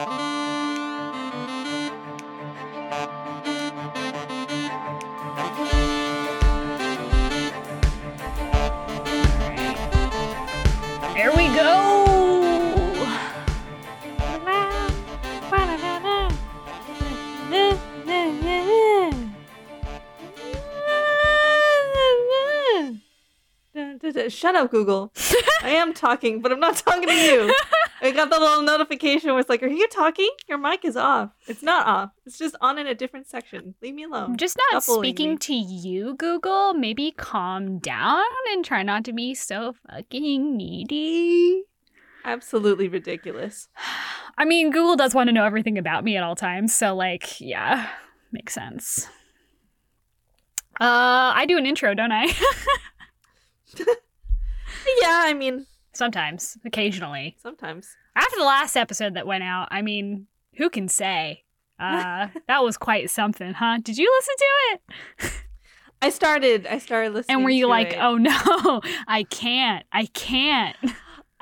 Here we go. Shut up, Google. I am talking, but I'm not talking to you. I got the little notification was like, Are you talking? Your mic is off. It's not off. It's just on in a different section. Leave me alone. I'm just not speaking me. to you, Google. Maybe calm down and try not to be so fucking needy. Absolutely ridiculous. I mean, Google does want to know everything about me at all times, so like, yeah, makes sense. Uh, I do an intro, don't I? Yeah, I mean, Sometimes, occasionally. sometimes. After the last episode that went out, I mean, who can say? Uh, that was quite something, huh? Did you listen to it? I started. I started listening. And were you like, it. oh no, I can't, I can't?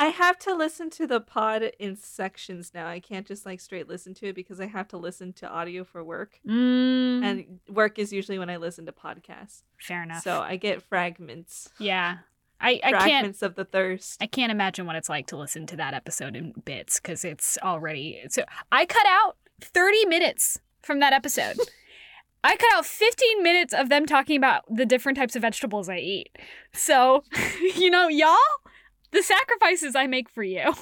I have to listen to the pod in sections now. I can't just like straight listen to it because I have to listen to audio for work. Mm, And work is usually when I listen to podcasts. fair enough. So I get fragments. yeah, I, I can't. fragments of the thirst. I can't imagine what it's like to listen to that episode in bits because it's already. So I cut out 30 minutes from that episode. I cut out 15 minutes of them talking about the different types of vegetables I eat. So, you know, y'all, the sacrifices I make for you.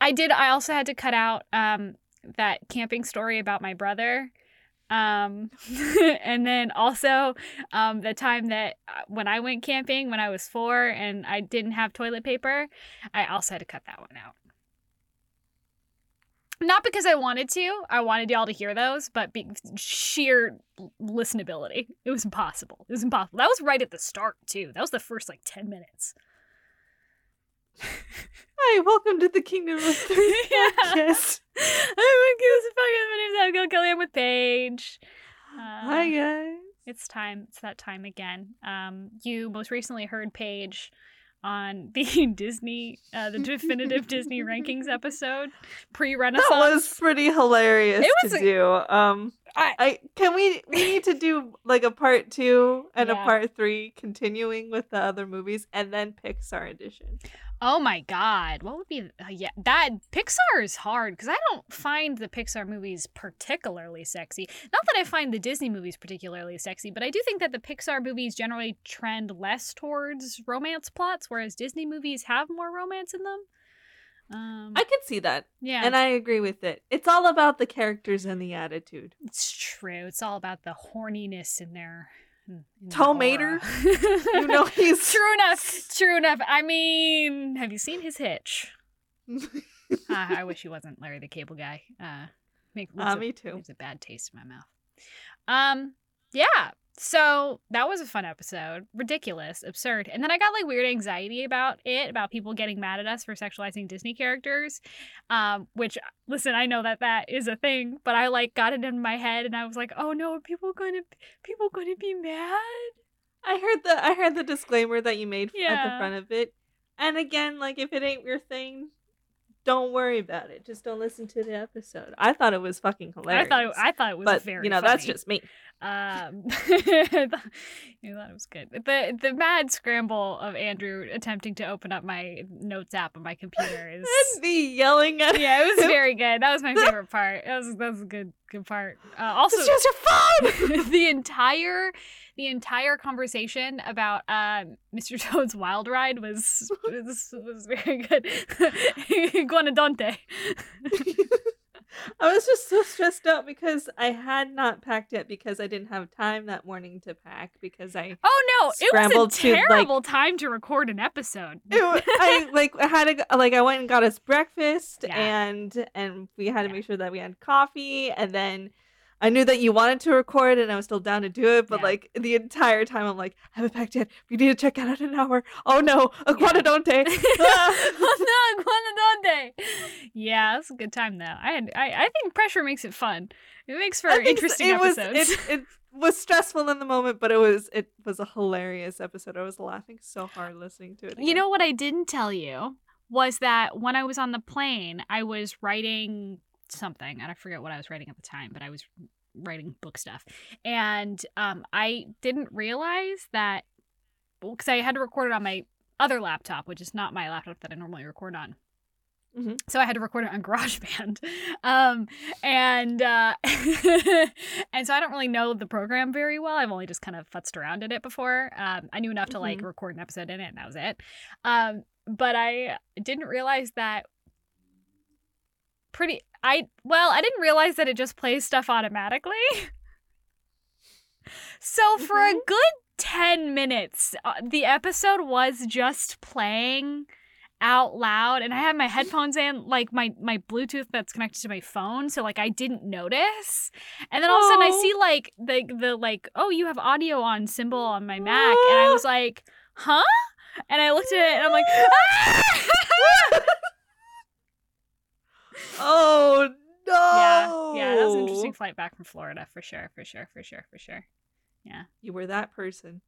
I did. I also had to cut out um, that camping story about my brother. Um, and then also um, the time that uh, when I went camping when I was four and I didn't have toilet paper, I also had to cut that one out. Not because I wanted to, I wanted y'all to hear those, but be- sheer listenability. It was impossible. It was impossible. That was right at the start, too. That was the first like 10 minutes. Hi, welcome to the Kingdom of Thirst Yeah. podcast. My goodness, fucking my name's Abigail. I'm with Paige. Uh, Hi guys. It's time. It's that time again. Um, you most recently heard Paige on the Disney, uh, the definitive Disney rankings episode, pre-Renaissance. That was pretty hilarious It was to a- do. Um, I- I can we we need to do like a part two and Yeah. a part three, continuing with the other movies, and then Pixar edition. Oh my god, what would be? Uh, yeah, that Pixar is hard because I don't find the Pixar movies particularly sexy. Not that I find the Disney movies particularly sexy, but I do think that the Pixar movies generally trend less towards romance plots, whereas Disney movies have more romance in them. Um, I can see that, yeah, and I agree with it. It's all about the characters and the attitude. It's true. It's all about the horniness in their. In their Tow Mater? aura. You know he's true enough. True enough. I mean, have you seen his hitch? Uh, I wish he wasn't Larry the Cable Guy. Uh, make Ah, leaves a- me too. leaves a bad taste in my mouth. Um, yeah. So that was a fun episode. Ridiculous, absurd. And then I got like weird anxiety about it, about people getting mad at us for sexualizing Disney characters. Um, which listen, I know that that is a thing, but I like got it in my head, and I was like, oh no, are people going to people going to be mad? I heard the I heard the disclaimer that you made f- at the front of it. And again, like if it ain't your thing, don't worry about it. Just don't listen to the episode. I thought it was fucking hilarious. I thought it, I thought it was but very you know that's just me. Um, I thought you thought it was good. The the mad scramble of Andrew attempting to open up my notes app on my computer is me yelling at yeah, it was very good. That was my favorite part. That was that was a good good part. Uh, also, It's just your phone. the entire the entire conversation about um, Mr. Toad's Wild Ride was was, was very good. Guanadante. I was just so stressed out because I had not packed yet because I didn't have time that morning to pack because I Oh no, it was a to, like- time to record an episode. it, I like I had to like I went and got us breakfast Yeah. and and we had to Yeah. make sure that we had coffee and then I knew that you wanted to record and I was still down to do it, but Yeah. like the entire time I'm like, I haven't packed yet. We need to check out in an hour. Oh no, a Yeah. oh no, Guanadante. Yeah, that's a good time though. I had I, I think pressure makes it fun. It makes for I think s- interesting it was episodes. it, it was stressful in the moment, but it was it was a hilarious episode. I was laughing so hard listening to it. You know what I didn't tell you was that when I was on the plane, I was writing something, and I forget what I was writing at the time, but I was writing book stuff, and um, I didn't realize that because I had to record it on my other laptop, which is not my laptop that I normally record on. Mhm. So I had to record it on GarageBand, um, and uh, and so I don't really know the program very well. I've only just kind of futzed around in it before. Um, I knew enough to like Mhm. record an episode in it, and that was it. Um, but I didn't realize that pretty. I well, I didn't realize that it just plays stuff automatically. So for a Mhm. good 10 minutes, uh, the episode was just playing out loud and I had my headphones in like my my bluetooth that's connected to my phone so like I didn't notice. And then all of a sudden I see like the the like oh you have audio on symbol on my Mac and I was like, "Huh?" And I looked at it and I'm like, "Ah!" Oh no! Yeah. Yeah, that was an interesting flight back from Florida for sure, for sure, for sure, for sure. Yeah, you were that person.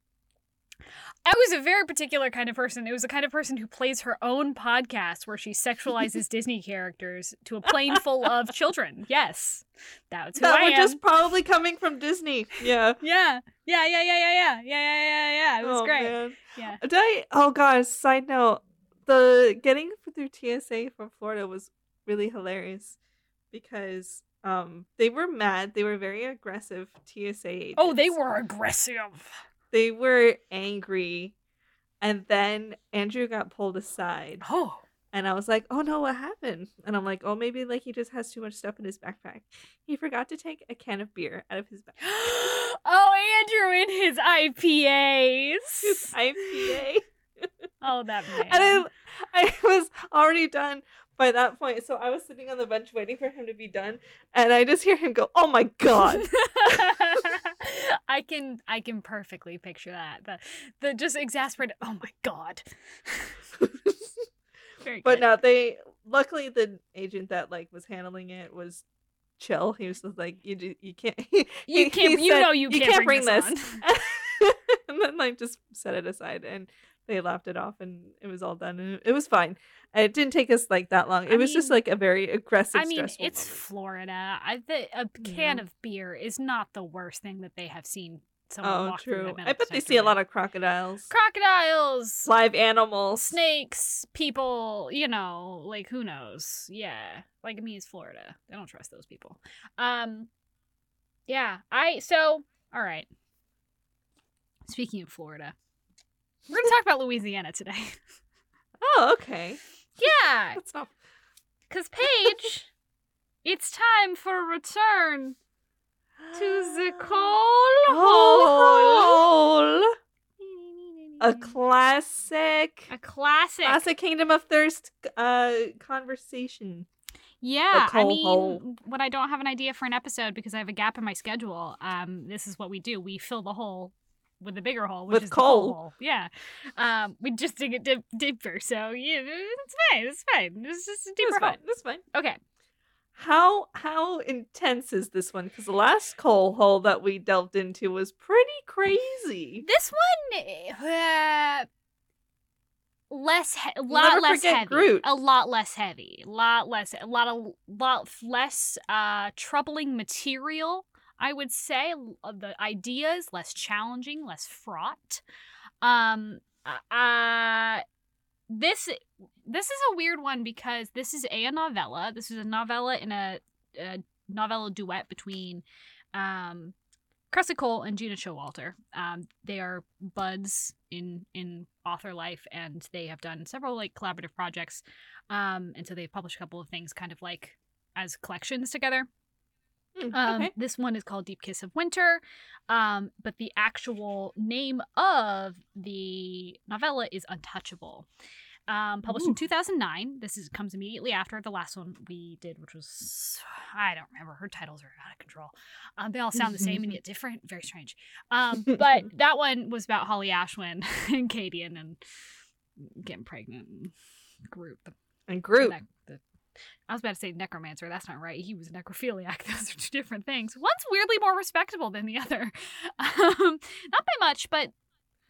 I was a very particular kind of person. It was the kind of person who plays her own podcast where she sexualizes Disney characters to a plane full of children. Yes, that's who that I am. just probably coming from Disney. Yeah. Yeah, yeah, yeah, yeah, yeah, yeah, yeah, yeah, yeah, yeah. It was oh, great. Man. Yeah. Did I? Oh gosh. Side note: the getting through TSA from Florida was really hilarious because um they were mad. They were very aggressive TSA agents. Oh, they were aggressive. They were angry, and then Andrew got pulled aside, Oh, and I was like, "Oh no, what happened?" And I'm like, "Oh, maybe like he just has too much stuff in his backpack. He forgot to take a can of beer out of his backpack." oh, Andrew in his IPAs. His IPA. Oh, that man. and I, I was already done by that point. So I was sitting on the bench waiting for him to be done, and I just hear him go, "Oh my god!" I can I can perfectly picture that. The the just exasperated. Oh my god. Very but good. no, they luckily the agent that like was handling it was chill. He was just like, "You do, you can't, you can't. he you said, know you, can't, bring, this. on." and then like just set it aside, and they laughed it off, and it was all done, and it was fine. It didn't take us like that long. It I was just like a very aggressive. I mean, stressful it's moment. Florida. I the, a can Yeah. of beer is not the worst thing that they have seen. Someone Oh, true. I bet they see a lot of crocodiles, crocodiles, live animals. snakes, people. You know, like who knows? Yeah, like I mean, it's Florida. I don't trust those people. Um, yeah. I so all right. Speaking of Florida, we're gonna talk about Louisiana today. Oh, okay. yeah, That's not. Cause Paige, it's time for a return to the coal hole. Hole. A classic, A classic. classic Kingdom of Thirst uh conversation. Yeah, I mean, hole. when I don't have an idea for an episode because I have a gap in my schedule, um, this is what we do: we fill the hole with a bigger hole, which With is the coal coal. hole. Yeah, um, we just dig it dip- deeper. So yeah, it's fine. It's fine. It's just a deeper hole. fine. That's fine. Okay. How how intense is this one? Because the last coal hole that we delved into was pretty crazy. This one, uh, less, he- a lot less heavy. Groot. A lot less heavy. A lot less. A lot of lot less uh troubling material. I would say Uh, the ideas less challenging, less fraught. Um. Uh. This this is a weird one because this is a novella. This is a novella in a, a novella duet between um Cole and Gena Showalter. Um, they are buds in in author life, and they have done several like collaborative projects. Um, and so they've published a couple of things, kind of like as collections together. Hmm, Um, okay. This one is called Deep Kiss of Winter, um, but the actual name of the novella is Untouchable. Um, published in 2009. This is comes immediately after the last one we did, which was I don't remember. Her titles are out of control. Um, they all sound the same and yet different. Very strange. Um, but that one was about Holly Ashwin and Cadeon and getting pregnant and Groot. And Groot. the- I was about to say necromancer. That's not right. He was a necrophiliac. Those are two different things. One's weirdly more respectable than the other. Um, not by much, but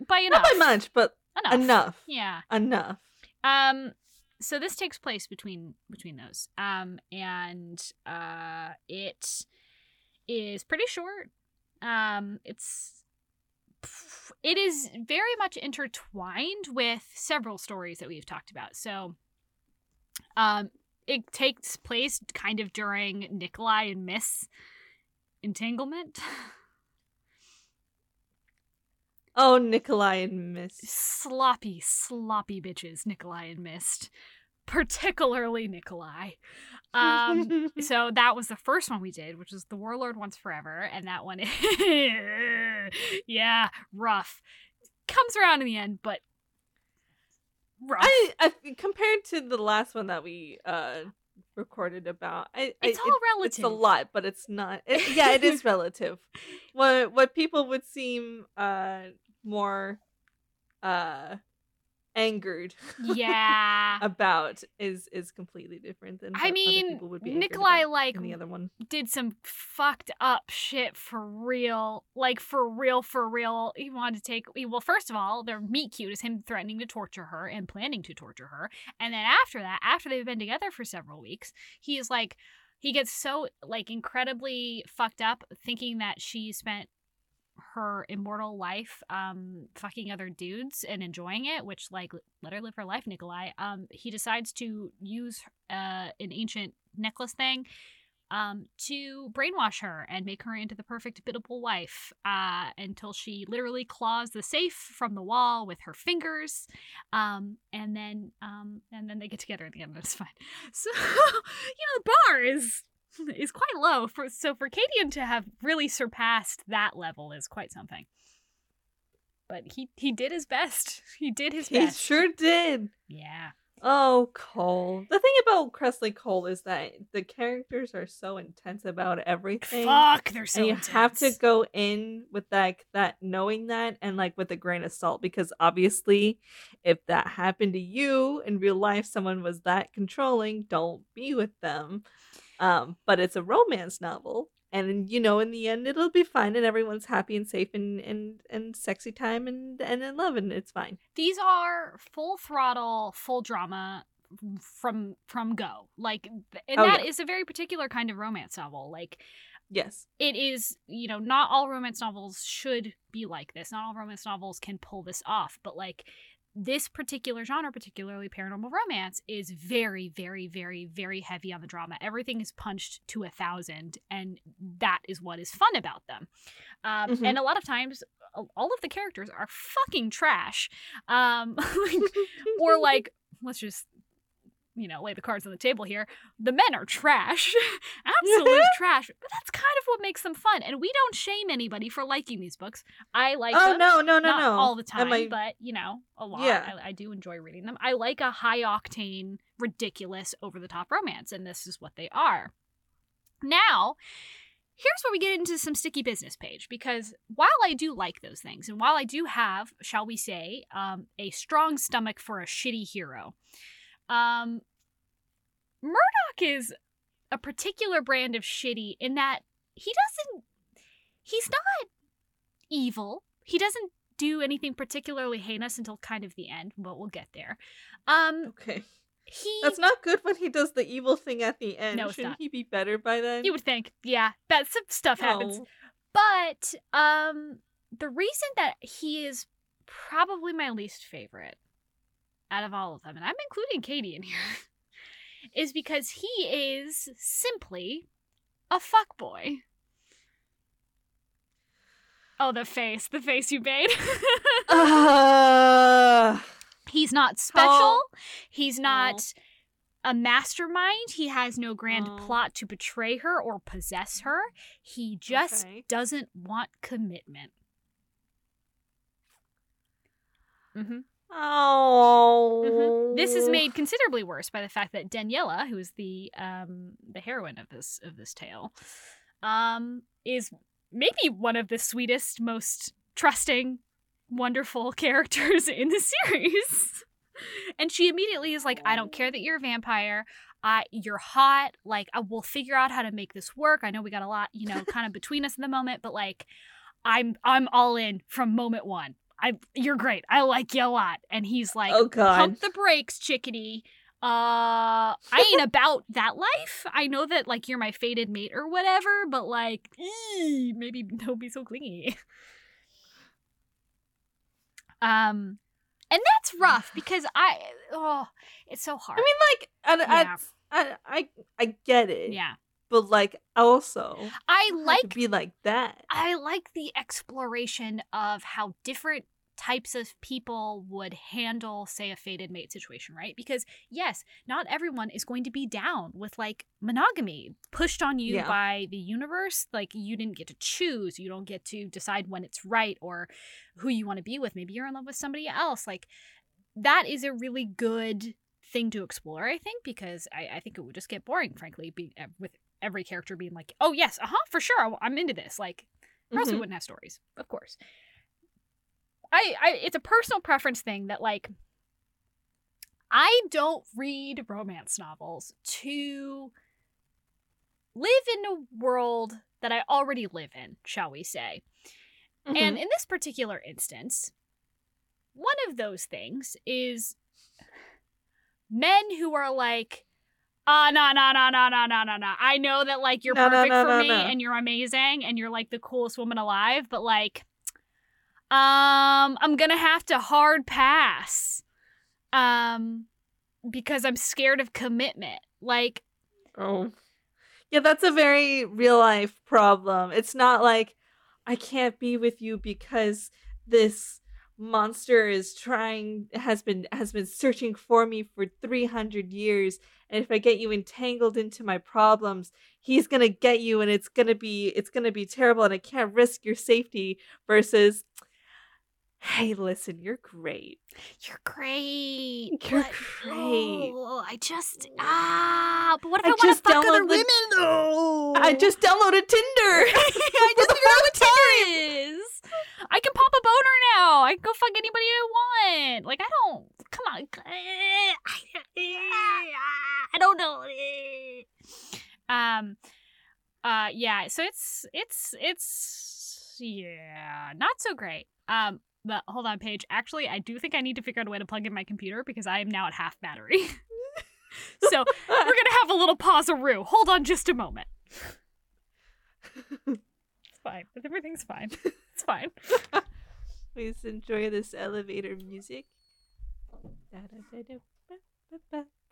by enough. Not by much, but Enough. enough. Yeah. Enough. Um, so this takes place between between those. Um, and uh, it is pretty short. Um, it's it is very much intertwined with several stories that we've talked about. So, um, it takes place kind of during Nikolai and Mist entanglement. Oh, Nikolai and Mist. Sloppy, sloppy bitches, Nikolai and Mist. Particularly Nikolai. Um, so that was the first one we did, which was The Warlord Wants Forever, and that one, yeah, rough. Comes around in the end, but rough. I, I compared to the last one that we uh recorded about, I, it's I, all it- relative. It's a lot, but it's not. It, yeah, it is relative. What what people would seem uh more uh angered Yeah. about is is completely different than I mean, people would be Nikolai like the other one. did some fucked up shit for real. Like for real, for real. He wanted to take well, first of all, their meet cute is him threatening to torture her and planning to torture her. And then after that, after they've been together for several weeks, he is like he gets so like incredibly fucked up thinking that she spent her immortal life um fucking other dudes and enjoying it which like let her live her life nikolai. Um he decides to use uh an ancient necklace thing um to brainwash her and make her into the perfect biddable wife uh until she literally claws the safe from the wall with her fingers um and then um and then they get together at the end it's fine. So you know the bar is is quite low for so for Cadian to have really surpassed that level is quite something. But he he did his best. He did his He best. He sure did. Yeah. Oh, Cole. The thing about Kresley Cole is that the characters are so intense about everything. Fuck, they're so and you have to go in with like that knowing that and like with a grain of salt because obviously if that happened to you in real life someone was that controlling don't be with them um but it's a romance novel and you know in the end it'll be fine and everyone's happy and safe and and and sexy time and and in love and it's fine These are full throttle, full drama from from go. Like and Oh, that yeah. is a very particular kind of romance novel. Like yes it is, you know, not all romance novels should be like this. Not all romance novels can pull this off, but like this particular genre, particularly paranormal romance, is very, very, very, very heavy on the drama. Everything is punched to a thousand, and that is what is fun about them. Um, Mhm. And a lot of times, all of the characters are fucking trash, um, or like, let's just. You know, lay the cards on the table here. The men are trash, absolute trash. But that's kind of what makes them fun. And we don't shame anybody for liking these books. I like oh them no no no not no all the time, I- but you know, a lot. Yeah. I, I do enjoy reading them. I like a high octane, ridiculous, over the top romance, and this is what they are. Now, here's where we get into some sticky business page because while I do like those things, and while I do have, shall we say, um, a strong stomach for a shitty hero, um, Murdoch is a particular brand of shitty in that he doesn't, he's not evil. He doesn't do anything particularly heinous until kind of the end, but we'll get there. Um, okay he that's not good when he does the evil thing at the end No, shouldn't not. he be better by then you would think, yeah, that some stuff happens. No. But um, the reason that he is probably my least favorite out of all of them, and I'm including Katie in here, is because he is simply a fuckboy. Oh, the face, the face you made. Uh, He's not special. Paul. He's not a mastermind. He has no grand Oh. plot to betray her or possess her. He just Okay. doesn't want commitment. hmm oh This is made considerably worse by the fact that Daniela, who is the um, the heroine of this of this tale, um, is maybe one of the sweetest, most trusting, wonderful characters in the series. and she immediately is like, "I don't care that you're a vampire. I you're hot. Like, I will figure out how to make this work. I know we got a lot, you know, kind of between us in the moment, but like, I'm I'm all in from moment one. I you're great. I like you a lot." And he's like, oh god pump the brakes, chickadee. uh I ain't about that life. I know that like you're my fated mate or whatever, but like ee, maybe don't be so clingy. Um and that's rough because I oh it's so hard. I mean, like, I, Yeah. I, I, I get it. yeah. But like, also, I like be like that. I like the exploration of how different types of people would handle, say, a fated mate situation, right? Because, yes, not everyone is going to be down with like monogamy pushed on you Yeah. by the universe. Like, you didn't get to choose, you don't get to decide when it's right or who you want to be with. Maybe you're in love with somebody else. Like, that is a really good thing to explore, I think, because I, I think it would just get boring, frankly, be, uh, with every character being like, oh, yes, uh huh, for sure, I'm into this. Like, or else we Mhm. wouldn't have stories, of course. I, I it's a personal preference thing that like I don't read romance novels to live in a world that I already live in, shall we say. Mm-hmm. And in this particular instance, one of those things is men who are like, ah, no, no, no, no, no, no, no, no. I know that like you're No, perfect no, for no, me no. and you're amazing and you're like the coolest woman alive, but like, um, I'm gonna have to hard pass, um, because I'm scared of commitment. Like, Oh. Yeah, that's a very real life problem. It's not like I can't be with you because this monster is trying has been has been searching for me for 300 years and if I get you entangled into my problems, he's going to get you and it's going to be it's going to be terrible and I can't risk your safety versus hey, listen, you're great. you're great. You're but- great. Oh, I just ah. But what if I, I want to fuck other the- women though? I just downloaded Tinder. I just figured out what Tinder is. I can pop a boner now. I can go fuck anybody I want. Like I don't. Come on. I don't know. Um. Uh. Yeah. So it's it's it's yeah not so great. Um. But hold on, Paige. Actually, I do think I need to figure out a way to plug in my computer because I am now at half battery. so we're gonna have a little pause-a-roo. Hold on just a moment. It's fine. Everything's fine. It's fine. Please enjoy this elevator music.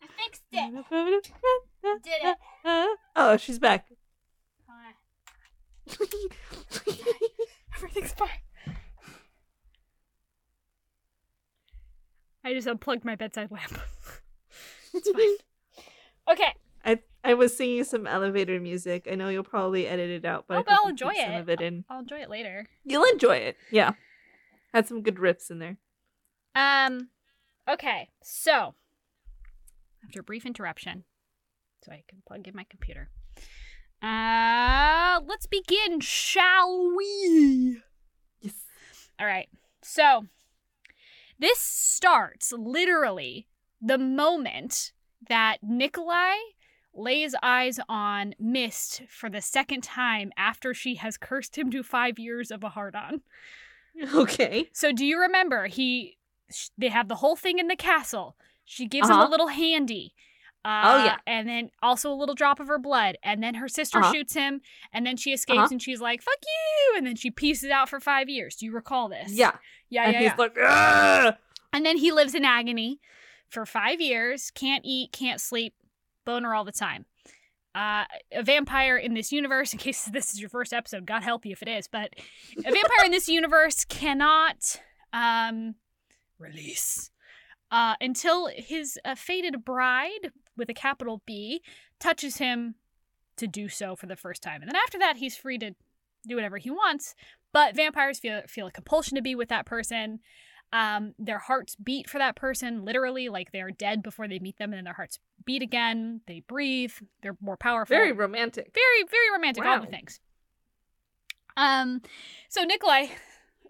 I fixed it. Did it. Oh, she's back. Everything's fine. I just unplugged my bedside lamp. it's fine. Okay. I was singing some elevator music. I know you'll probably edit it out, but Oh, but I'll enjoy keep some it. of it in. I'll enjoy it later. You'll enjoy it. Yeah, had some good rips in there. Um, okay, so after a brief interruption, so I can plug in my computer. Uh, let's begin, shall we? Yes. All right. So this starts literally the moment that Nikolai lays eyes on Mist for the second time after she has cursed him to five years of a hard on. Okay. So do you remember he sh- they have the whole thing in the castle. She gives him Uh-huh. a little handy. Uh, Oh, yeah. and then also a little drop of her blood, and then her sister Uh-huh. shoots him, and then she escapes, Uh-huh. and she's like, "Fuck you!" And then she pieces out for five years. Do you recall this? Yeah. yeah, and yeah. he's yeah. like, "Ugh!" and then he lives in agony for five years, can't eat, can't sleep, boner all the time. Uh, a vampire in this universe, in case this is your first episode, God help you if it is, but a vampire in this universe cannot um, release uh, until his uh, fated bride, with a capital B, touches him to do so for the first time. And then after that, he's free to do whatever he wants. But vampires feel feel a compulsion to be with that person. Um, their hearts beat for that person, literally, like they're dead before they meet them, and then their hearts beat again. They breathe. They're more powerful. Very romantic. very, very romantic. All the things. Um, so Nikolai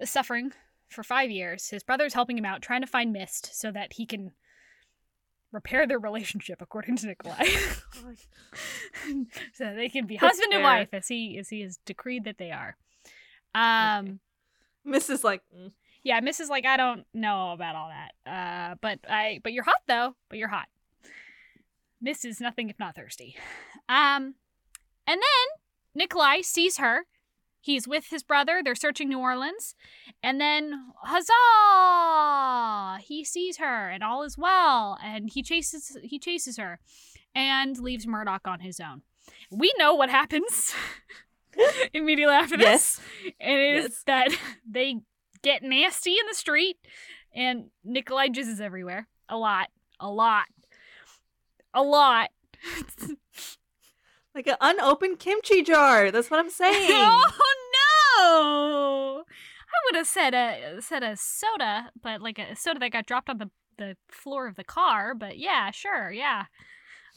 is suffering for five years. His brother's helping him out, trying to find Mist so that he can repair their relationship, according to Nikolai. so they can be husband and wife, as he as he has decreed that they are. Um. Mrs. Like, mm. Yeah, Mrs. Like, I don't know about all that. Uh, but I, but you're hot though. But you're hot. Mist is nothing if not thirsty. Um, and then Nikolai sees her. He's with his brother. They're searching New Orleans, and then huzzah! He sees her, and all is well. And he chases he chases her, and leaves Murdoch on his own. We know what happens immediately after this yes. and it is Yes. that they get nasty in the street and Nikolai jizzes everywhere. A lot. A lot. A lot. Like an unopened kimchi jar. That's what I'm saying. oh no! I would have said a said a soda, but like a soda that got dropped on the, the floor of the car, but yeah, sure, yeah.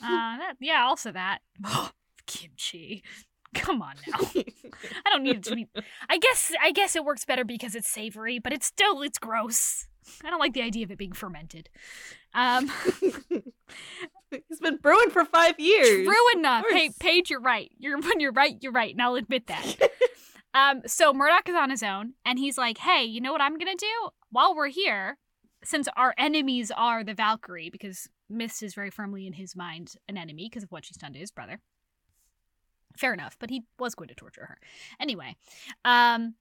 Uh that yeah, also that. kimchi. Come on now. I don't need it to be I guess I guess it works better because it's savory, but it's still it's gross. I don't like the idea of it being fermented. Um, it's been brewing for five years. true enough. Hey. Paige, you're right. You're when you're right, you're right, and I'll admit that. um, so Murdoch is on his own, and he's like, "Hey, you know what I'm gonna do? While we're here, since our enemies are the Valkyrie, because Mist is very firmly in his mind an enemy because of what she's done to his brother. Fair enough, but he was going to torture her anyway. Um,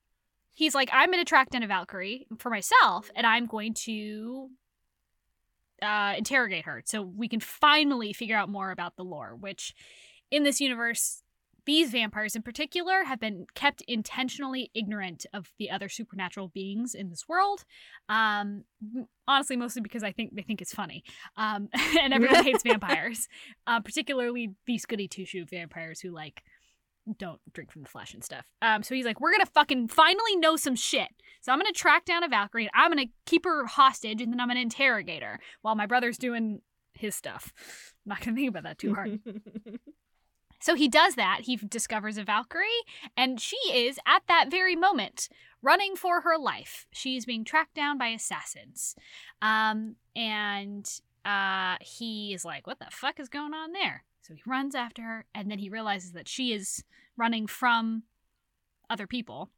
he's like, I'm going to track down a Valkyrie for myself, and I'm going to uh, interrogate her so we can finally figure out more about the lore. Which, in this universe, these vampires in particular have been kept intentionally ignorant of the other supernatural beings in this world. Um, honestly, mostly because I think they think it's funny, um, and everyone hates vampires, uh, particularly these goody two shoe vampires who like don't drink from the flesh and stuff. Um, so he's like, we're gonna fucking finally know some shit. So I'm gonna track down a Valkyrie. And I'm gonna keep her hostage, and then I'm gonna interrogate her while my brother's doing his stuff. I'm not gonna think about that too hard. So he does that. He discovers a Valkyrie, and she is at that very moment running for her life. She is being tracked down by assassins. Um, and uh, he is like, What the fuck is going on there? So he runs after her, and then he realizes that she is running from other people.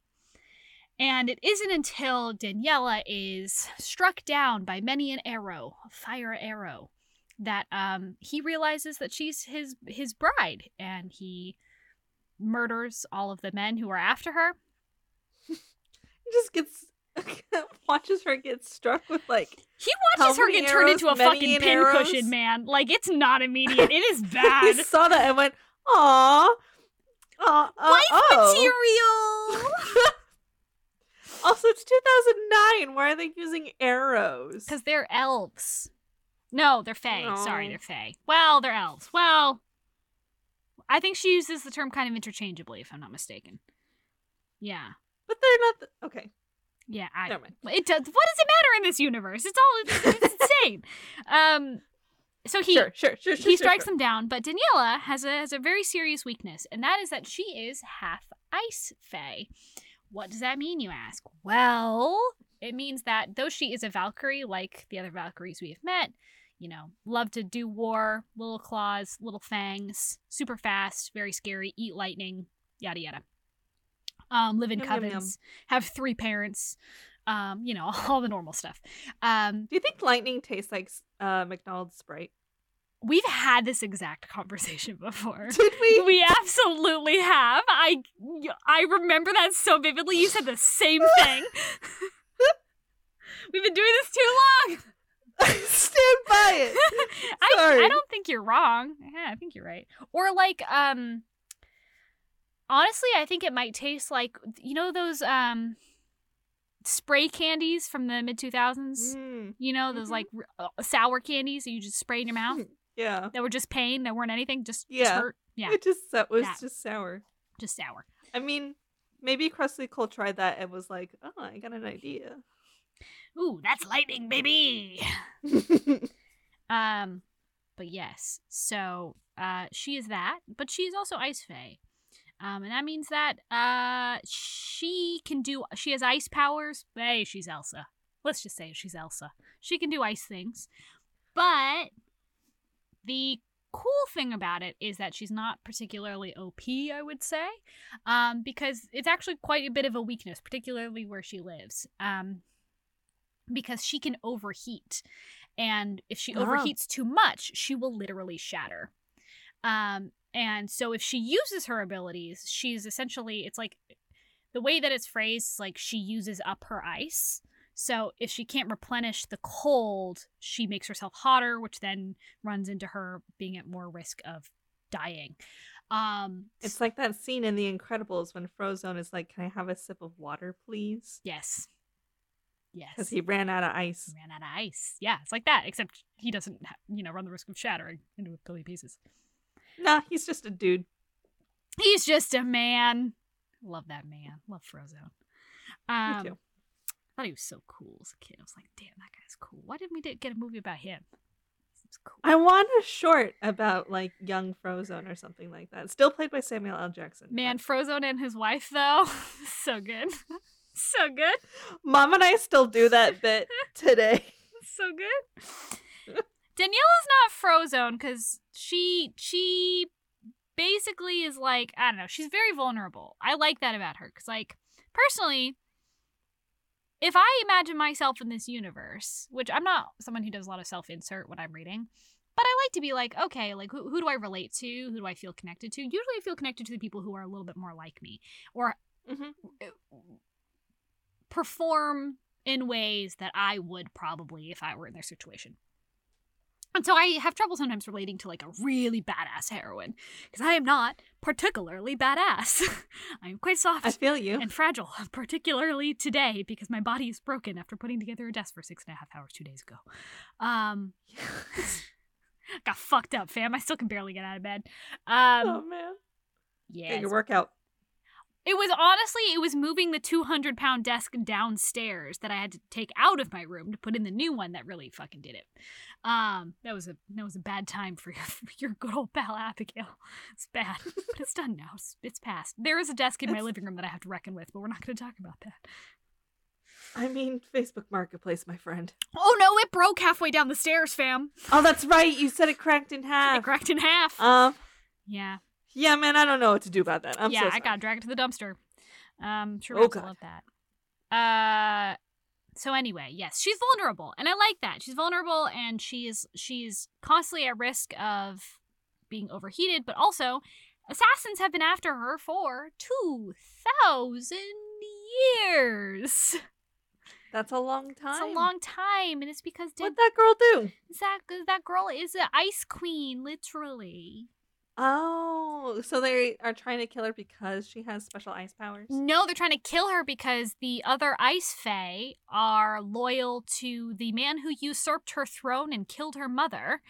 And it isn't until Daniela is struck down by many an arrow, a fire arrow, that um, he realizes that she's his his bride, and he murders all of the men who are after her. He just gets watches her get struck with like He watches her get turned into a fucking pincushion, man. Like it's not immediate. It is bad. he saw that and went, "Aw, aw, uh, Wife oh." material. Also, it's 2009. Why are they using arrows? Because they're elves. No, they're fae. Sorry, they're fae. Well, they're elves. Well, I think she uses the term kind of interchangeably, if I'm not mistaken. Yeah. But they're not. The- okay, Yeah, I, never mind. It does. What does it matter in this universe? It's all it's, it's insane. Um, so he sure, sure, sure, sure. he strikes them down, but Daniela has a has a very serious weakness, and that is that she is half ice fae. What does that mean, you ask? Well, it means that though she is a Valkyrie, like the other Valkyries we have met, you know, love to do war, little claws, little fangs, super fast, very scary, eat lightning, yada yada. Um, live in Yum, yum, yum. covens, have three parents, um, you know, all the normal stuff. Um, Do you think lightning tastes like uh, McDonald's Sprite? we've had this exact conversation before. Did we? We absolutely have. I I remember that so vividly. You said the same thing. We've been doing this too long. stand by it. I, I don't think you're wrong. Yeah, I think you're right. Or like um honestly, I think it might taste like you know those um spray candies from the mid 2000s? Mm, You know, those Mhm. like r- uh, sour candies that you just spray in your mouth yeah. that were just pain, that weren't anything, just just Yeah. hurt. Yeah, It just that was That. just sour. just sour. I mean, maybe Krusty Cole tried that and was like, "Oh, I got an idea." Ooh, that's lightning, baby. um, but yes, so uh, she is that, but she is also Ice Fae. Um, and that means that uh, she can do. She has ice powers. Hey, she's Elsa. Let's just say she's Elsa. She can do ice things, but the cool thing about it is that she's not particularly OP, I would say, um, because it's actually quite a bit of a weakness, particularly where she lives. Um, because she can overheat. And if she Oh. overheats too much, she will literally shatter. Um, and so if she uses her abilities, she's essentially, it's like the way that it's phrased is like she uses up her ice. So if she can't replenish the cold, she makes herself hotter, which then runs into her being at more risk of dying. Um, it's like that scene in The Incredibles when Frozone is like, "Can I have a sip of water, please?" yes, yes, Because he ran out of ice. ran out of ice. Yeah, it's like that, except he doesn't, you know, run the risk of shattering into a billion pieces. Nah, he's just a dude. He's just a man. Love that man. Love Frozone. Um, Me too. I thought he was so cool as a kid. I was like, damn, that guy's cool. Why didn't we get a movie about him? Cool. I want a short about like young Frozone or something like that. Still played by Samuel L. Jackson. Man, but- Frozone and his wife, though, so good. so good. Mom and I still do that bit today. so good. Daniela's not Frozone because she she basically is like I don't know. She's very vulnerable. I like that about her because like personally, if I imagine myself in this universe, which I'm not someone who does a lot of self insert when I'm reading. But I like to be like, okay, like who, who do I relate to? Who do I feel connected to? Usually I feel connected to the people who are a little bit more like me or Mhm. Perform in ways that I would probably if I were in their situation. And so I have trouble sometimes relating to like a really badass heroine because I am not particularly badass. I am quite soft I feel you. and fragile, particularly today because my body is broken after putting together a desk for six and a half hours two days ago. Um, got fucked up, fam. I still can barely get out of bed. Um, oh man. yeah, Get your workout. It was honestly, it was moving the 200 pound desk downstairs that I had to take out of my room to put in the new one that really fucking did it. Um, that was a that was a bad time for your, for your good old pal Abigail. It's bad, but it's done now. It's, it's past. There is a desk in my living room that I have to reckon with, but we're not going to talk about that. I mean, Facebook Marketplace, my friend. Oh no, it broke halfway down the stairs, fam. Oh, that's right. You said it cracked in half. It cracked in half. Um, yeah, yeah, man. I don't know what to do about that. I'm yeah, so I got dragged to the dumpster. Um, sure, Oh, God. love that. Uh, so anyway, yes, she's vulnerable, and I like that. She's vulnerable, and she's she's constantly at risk of being overheated, but also assassins have been after her for two thousand years. That's a long time. It's a long time, and it's because What'd that girl do? that that girl is an ice queen, literally. Oh, so they are trying to kill her because she has special ice powers. No, they're trying to kill her because the other Ice Fae are loyal to the man who usurped her throne and killed her mother.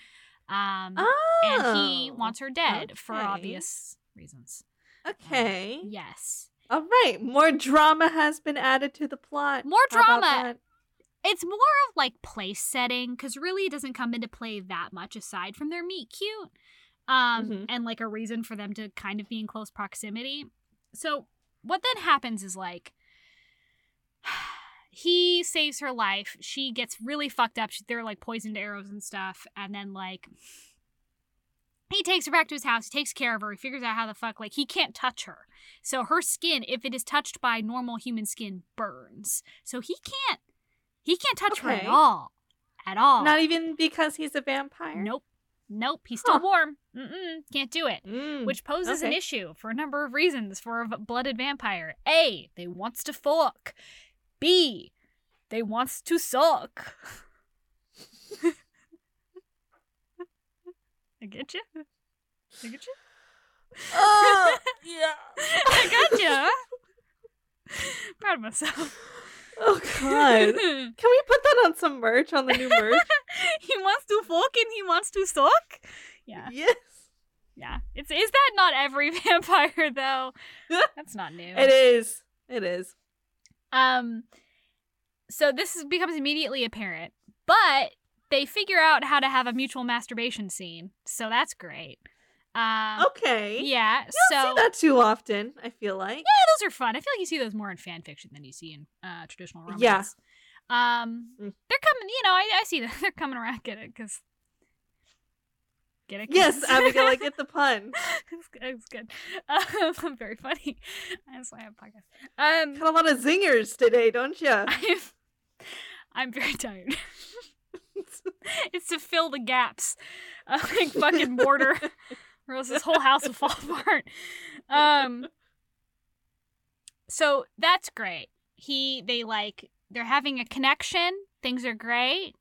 Um, Oh, and he wants her dead for obvious reasons. Okay. Yes. All right. More drama has been added to the plot. More drama. It's more of like place setting because really it doesn't come into play that much aside from their meet cute. Um, Mhm. and like a reason for them to kind of be in close proximity. So what then happens is like he saves her life. She gets really fucked up. She, there are like poisoned arrows and stuff, and then like he takes her back to his house. He takes care of her. He figures out how the fuck like he can't touch her. So her skin, if it is touched by normal human skin, burns. So he can't he can't touch her at all. At all. Not even because he's a vampire. Nope. Nope. He's still Huh. warm. Mm-mm. Can't do it. Mm. Which poses an issue for a number of reasons for a blooded vampire. A. They wants to fuck. B. They wants to suck. I get you. I get you. Uh, yeah. I got you. Proud of myself. Oh God. Can we put that on some merch on the new merch? he wants to fuck and he wants to suck. Yeah, yes. yeah. It's is that not every vampire though? That's not new. It is. It is. Um, so this is, becomes immediately apparent, but they figure out how to have a mutual masturbation scene, so that's great. Um, Okay. yeah. You so don't see that too often, I feel like. yeah, those are fun. I feel like you see those more in fan fiction than you see in uh, traditional romance. Yeah. Um, Mm. they're coming. You know, I, I see that they're coming around. Get it? Because get it? Yes, Abigail, I get the pun. it's, good- it's good. Um, very funny. That's why I have a podcast. Um, Got a lot of zingers today, don't you? I'm, I'm very tired. it's to fill the gaps, uh, like fucking mortar, or else this whole house will fall apart. Um. So that's great. He, they like, they're having a connection. Things are great.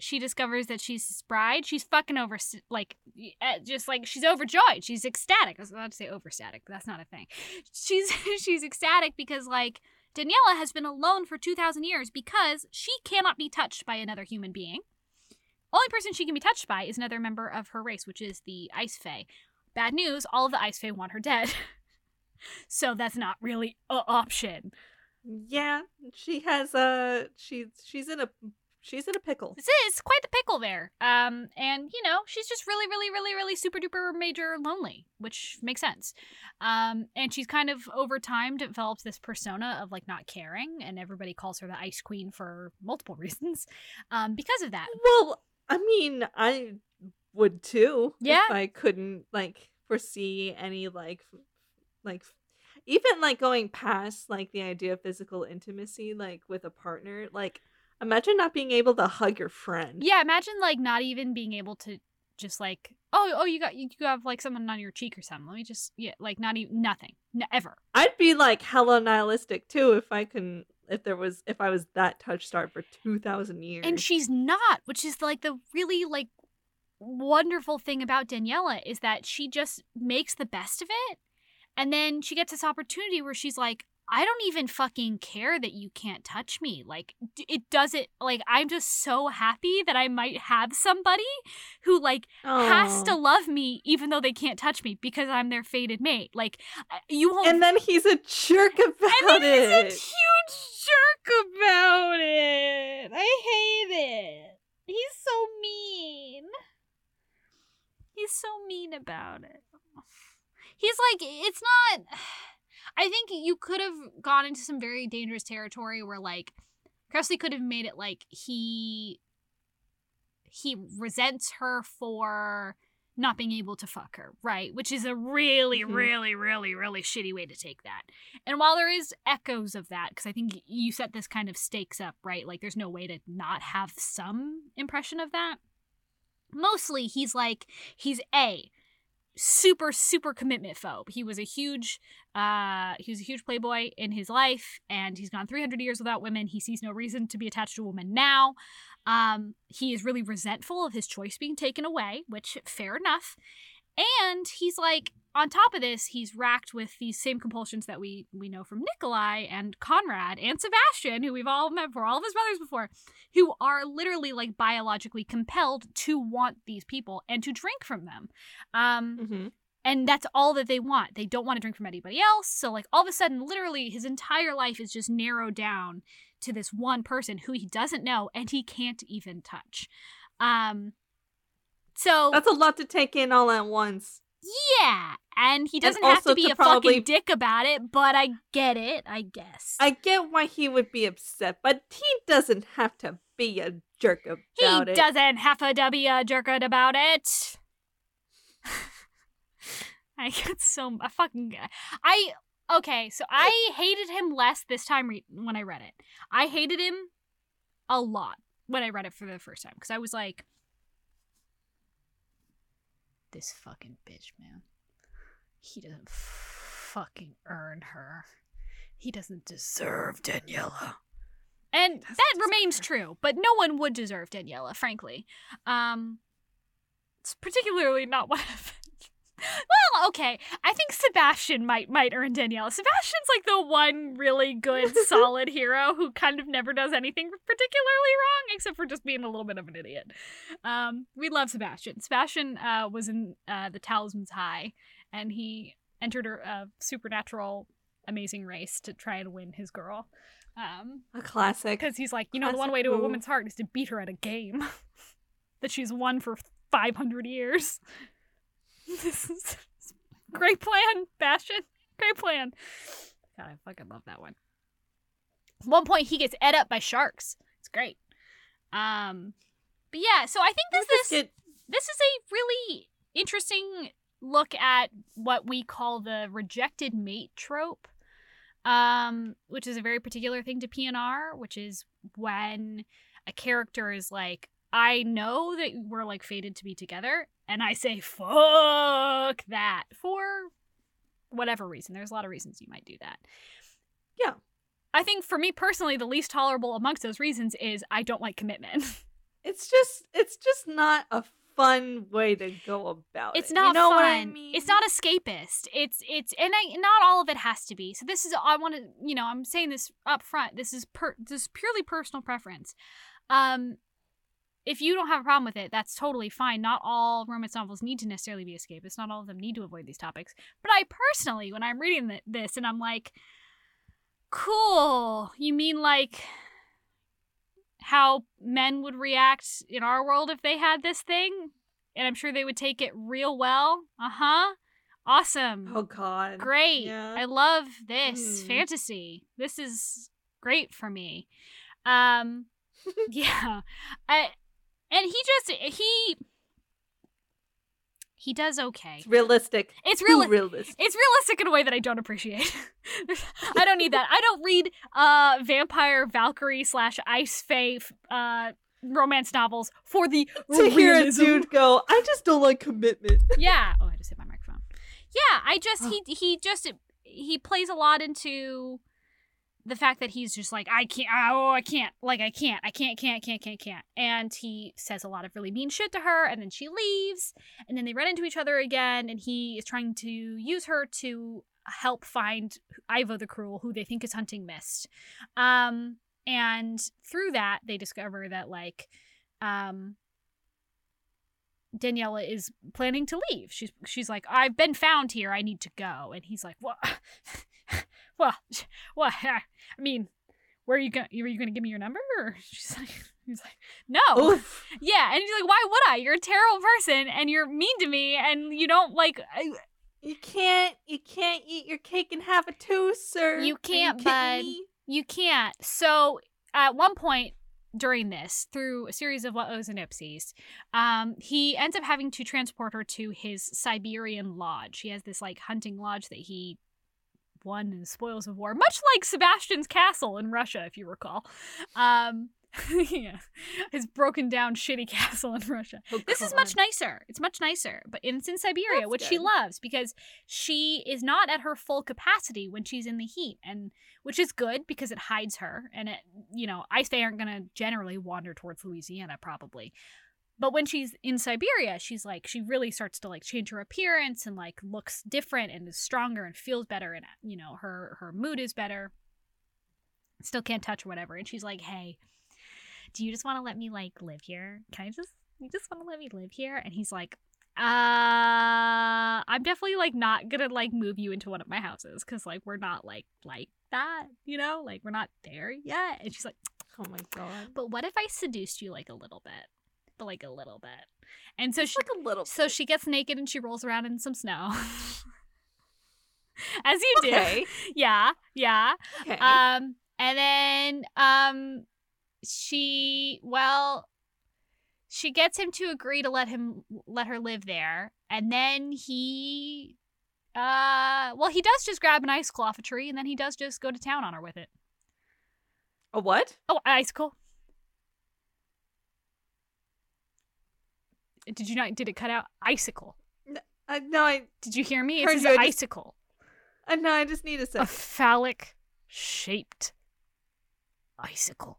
She discovers that she's his bride. She's fucking over, like, uh, just like she's overjoyed. She's ecstatic. I was about to say overstatic, that's not a thing. She's she's ecstatic because like Daniela has been alone for 2,000 years because she cannot be touched by another human being. Only person she can be touched by is another member of her race, which is the Ice Fae. Bad news, all of the Ice Fae want her dead. so that's not really an option. yeah, she has a she's she's in a she's in a pickle. This is quite the pickle there. Um, and you know, she's just really, really, really, really super duper major lonely, which makes sense. Um, and she's kind of over time develops this persona of like not caring, and everybody calls her the Ice Queen for multiple reasons. Um, because of that. Well, I mean, I would too. Yeah. If I couldn't like foresee any like like even like going past like the idea of physical intimacy like with a partner, like imagine not being able to hug your friend. Yeah, imagine like not even being able to just like oh oh you got you have like someone on your cheek or something. Let me just yeah like not even nothing n- ever. I'd be like hella nihilistic too if I can if there was if I was that touch starved for two thousand years. And she's not, which is like the really like wonderful thing about Daniela is that she just makes the best of it. And then she gets this opportunity where she's like, I don't even fucking care that you can't touch me. Like, it doesn't, like, I'm just so happy that I might have somebody who, like, has to love me even though they can't touch me because I'm their fated mate. Like, you won't. And then he's a jerk about and then it. he's a about it. I hate it. He's so mean. He's so mean about it. He's like, it's not. I think you could have gone into some very dangerous territory where, like, Kresley could have made it like he he resents her for not being able to fuck her, right? Which is a really, Mhm. really, really, really shitty way to take that. And while there is echoes of that, because I think you set this kind of stakes up, right? Like there's no way to not have some impression of that. Mostly he's like, he's A, super, super commitment phobe. He was a huge uh he was a huge playboy in his life and he's gone 300 years without women. He sees no reason to be attached to a woman now. Um he is really resentful of his choice being taken away, which fair enough. And he's like on top of this, he's racked with these same compulsions that we we know from Nikolai and Conrad and Sebastian, who we've all met before, all of his brothers before, who are literally like biologically compelled to want these people and to drink from them. Um, Mhm. and that's all that they want. They don't want to drink from anybody else. So like all of a sudden, literally, his entire life is just narrowed down to this one person who he doesn't know and he can't even touch. Um, so That's a lot to take in all at once. yeah, and he doesn't have to be to a probably- fucking dick about it, but I get it, I guess. I get why he would be upset, but he doesn't have to be a jerk he about it. He doesn't have to be a jerked about it. I get so I fucking I okay. So I hated him less this time re- when I read it. I hated him a lot when I read it for the first time because I was like, this fucking bitch, man. He doesn't fucking earn her. He doesn't deserve Daniela. And Doesn't that remains her. true, but no one would deserve Daniela, frankly. Um, it's particularly not one of. Well, okay. I think Sebastian might might earn Danielle. Sebastian's like the one really good, solid hero who kind of never does anything particularly wrong, except for just being a little bit of an idiot. Um, we love Sebastian. Sebastian uh, was in uh, the Talisman's Hie, and he entered a, a supernatural Amazing Race to try and win his girl. Um, A classic. because he's like, you know, the one way to a woman's heart is to beat her at a game that she's won for 500 years. this is great plan, Bastion. Great plan. God, I fucking love that one. At one point, he gets ed up by sharks. It's great. Um, but yeah, so I think this this get- this is a really interesting look at what we call the rejected mate trope um which is a very particular thing to pnr which is when a character is like i know that we're like fated to be together and i say fuck that for whatever reason there's a lot of reasons you might do that Yeah. i think for me personally the least tolerable amongst those reasons is i don't like commitment it's just it's just not a fun way to go about it's it. not you know fun. I mean? It's not escapist. It's it's and I, not all of it has to be. So this is I want to you know I'm saying this up front. This is per this is purely personal preference. Um, if you don't have a problem with it, that's totally fine. Not all romance novels need to necessarily be escapist. Not all of them need to avoid these topics. But I personally, when I'm reading th- this and I'm like, cool. You mean like how men would react in our world if they had this thing? And I'm sure they would take it real well. Uh huh. Awesome. Oh God. Great. Yeah. I love this Hmm. fantasy. This is great for me. Um yeah. I and he just he he does okay. It's realistic. It's real realistic. it's realistic in a way that I don't appreciate. I don't need that. I don't read uh vampire Valkyrie slash Ice Fae uh romance novels for the to hear a dude go, I just don't like commitment. Yeah. Oh, I just hit my microphone. Yeah, I just he he just he plays a lot into the fact that he's just like I can't oh I can't like I can't I can't can't can't can't can't and he says a lot of really mean shit to her and then she leaves and then they run into each other again and he is trying to use her to help find Ivo the Cruel who they think is hunting Mist. Um and through that they discover that like um Daniela is planning to leave. She's she's like, I've been found here. I need to go. And he's like, what? well, what? I mean, where are you going? Are you going to give me your number? Or she's like, he's like, no. Oof. Yeah, and he's like, why would I? You're a terrible person, and you're mean to me, and you don't like. I- You can't you can't eat your cake and have it too, sir. You can't, kidding bud. me? You can't. So at one point during this, through a series of what and ipsies, um, he ends up having to transport her to his Siberian lodge. He has this like hunting lodge that he won in spoils of war, much like Sebastian's castle in Russia, if you recall. Um, yeah, his broken down shitty castle in Russia. Oh, This is much nicer. It's much nicer, but it's in Siberia, That's which she loves because she is not at her full capacity when she's in the heat, and which is good because it hides her. And it, you know, Ice Fae aren't gonna generally wander towards Louisiana probably, but when she's in Siberia, she's like she really starts to like change her appearance and like looks different and is stronger and feels better, and you know her her mood is better. Still can't touch or whatever, and she's like, hey do you just want to let me like live here? Can I just you just want to let me live here? And he's like, uh, I'm definitely like not gonna like move you into one of my houses because like we're not like like that, you know, like we're not there yet. And she's like, Oh my god. but what if I seduced you like a little bit, like a little bit? And so she Like a little so she gets naked and she rolls around in some snow. As you do. Yeah, yeah. Okay. Um, and then um, she well, she gets him to agree to let him let her live there, and then he, uh, well, he does just grab an icicle off a tree, and then he does just go to town on her with it. a what? Oh, icicle. Did you not? Did it cut out? Icicle. I uh, no, I Did you hear me? It Heard says just- icicle. Uh, I know. I just need a A phallic shaped icicle.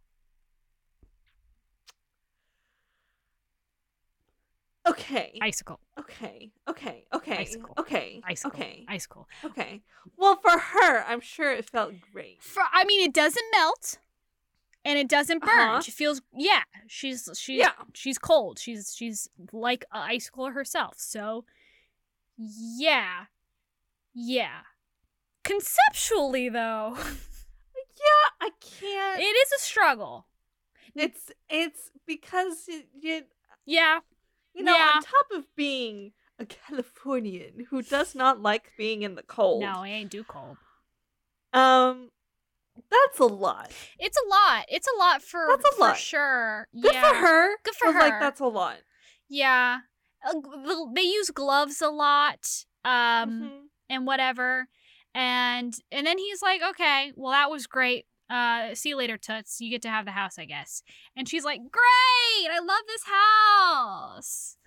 Okay. Icicle. Okay. Okay. Okay. Icicle. Okay. Icicle. Okay. Icicle. Okay. Well, for her, I'm sure it felt great. For I mean, it doesn't melt, and it doesn't burn. Uh-huh. She feels yeah. She's she's Yeah. she's cold. She's she's like an icicle herself. So yeah, yeah. Conceptually, though, Yeah, I can't. it is a struggle. it's it's because you, you Yeah, you know Yeah. on top of being a Californian who does not like being in the cold. no, I ain't too cold. Um, that's a lot. It's a lot. It's a lot for That's a for lot. sure. Good yeah. for her. Good for her. Like that's a lot. Yeah. Uh, the- They use gloves a lot. Um Mhm. and whatever. And and then he's like, "Okay, well that was great. Uh see you later, Toots. You get to have the house, I guess." And she's like, "Great! I love this house."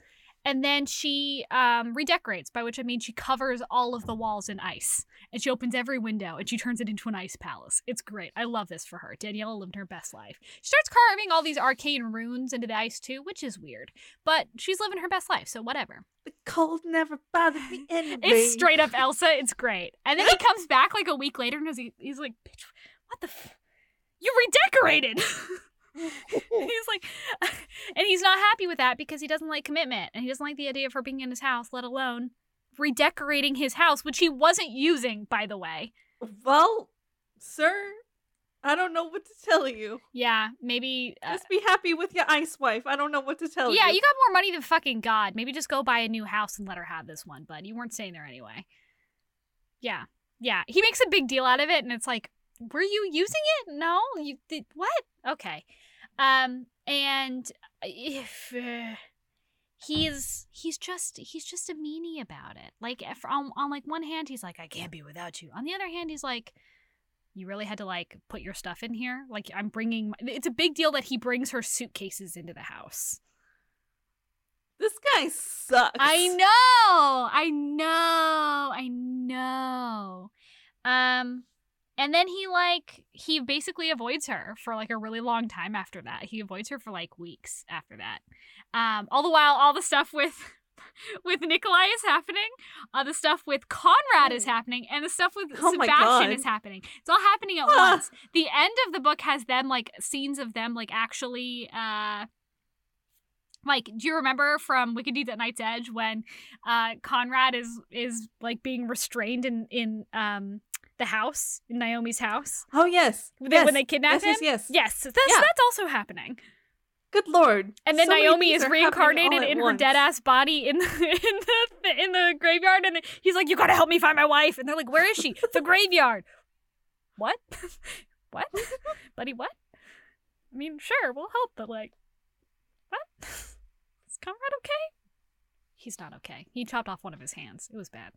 And then she um redecorates, by which I mean she covers all of the walls in ice. And she opens every window and she turns it into an ice palace. It's great. I love this for her. Daniela lived her best life. She starts carving all these arcane runes into the ice too, which is weird. But she's living her best life, so whatever. The cold never bothered me anyway. It's straight up Elsa. It's great. And then he comes back like a week later and he's, he's like, Bitch, what the f- You redecorated! he's like, and he's not happy with that because he doesn't like commitment and he doesn't like the idea of her being in his house, let alone redecorating his house, which he wasn't using, by the way. Well, sir, I don't know what to tell you. Yeah, maybe. Uh, Just be happy with your ice wife. I don't know what to tell yeah, you. Yeah, you got more money than fucking God. Maybe just go buy a new house and let her have this one, bud. You weren't staying there anyway. Yeah. Yeah. He makes a big deal out of it and it's like, were you using it? No? You did what? Okay. Um and if uh, he's he's just he's just a meanie about it. Like if on on like one hand he's like I can't be without you. On the other hand he's like you really had to like put your stuff in here? Like I'm bringing my- it's a big deal that he brings her suitcases into the house. This guy sucks. I know. I know. I know. Um and then he like he basically avoids her for like a really long time after that. He avoids her for like weeks after that. Um all the while all the stuff with with Nikolai is happening, uh, the stuff with Conrad is happening, and the stuff with Oh Sebastian is happening. It's all happening at Ah. once. The end of the book has them like scenes of them like actually uh like do you remember from Wicked Deeds at Night's Edge when uh Conrad is is like being restrained in in um the house in Néomi's house Oh yes. when they, yes. when they kidnap yes, him? yes, yes. Yes, that's Yeah. that's also happening. Good lord. And then So Néomi is are happening all reincarnated at in her once. dead ass body in the in the in the graveyard, and he's like, "You gotta help me find my wife." And they're like, "Where is she?" the graveyard. What? what? Buddy, what? I mean, sure, we'll help, but like, what? Is Conrad okay? He's not okay. He chopped off one of his hands. It was bad.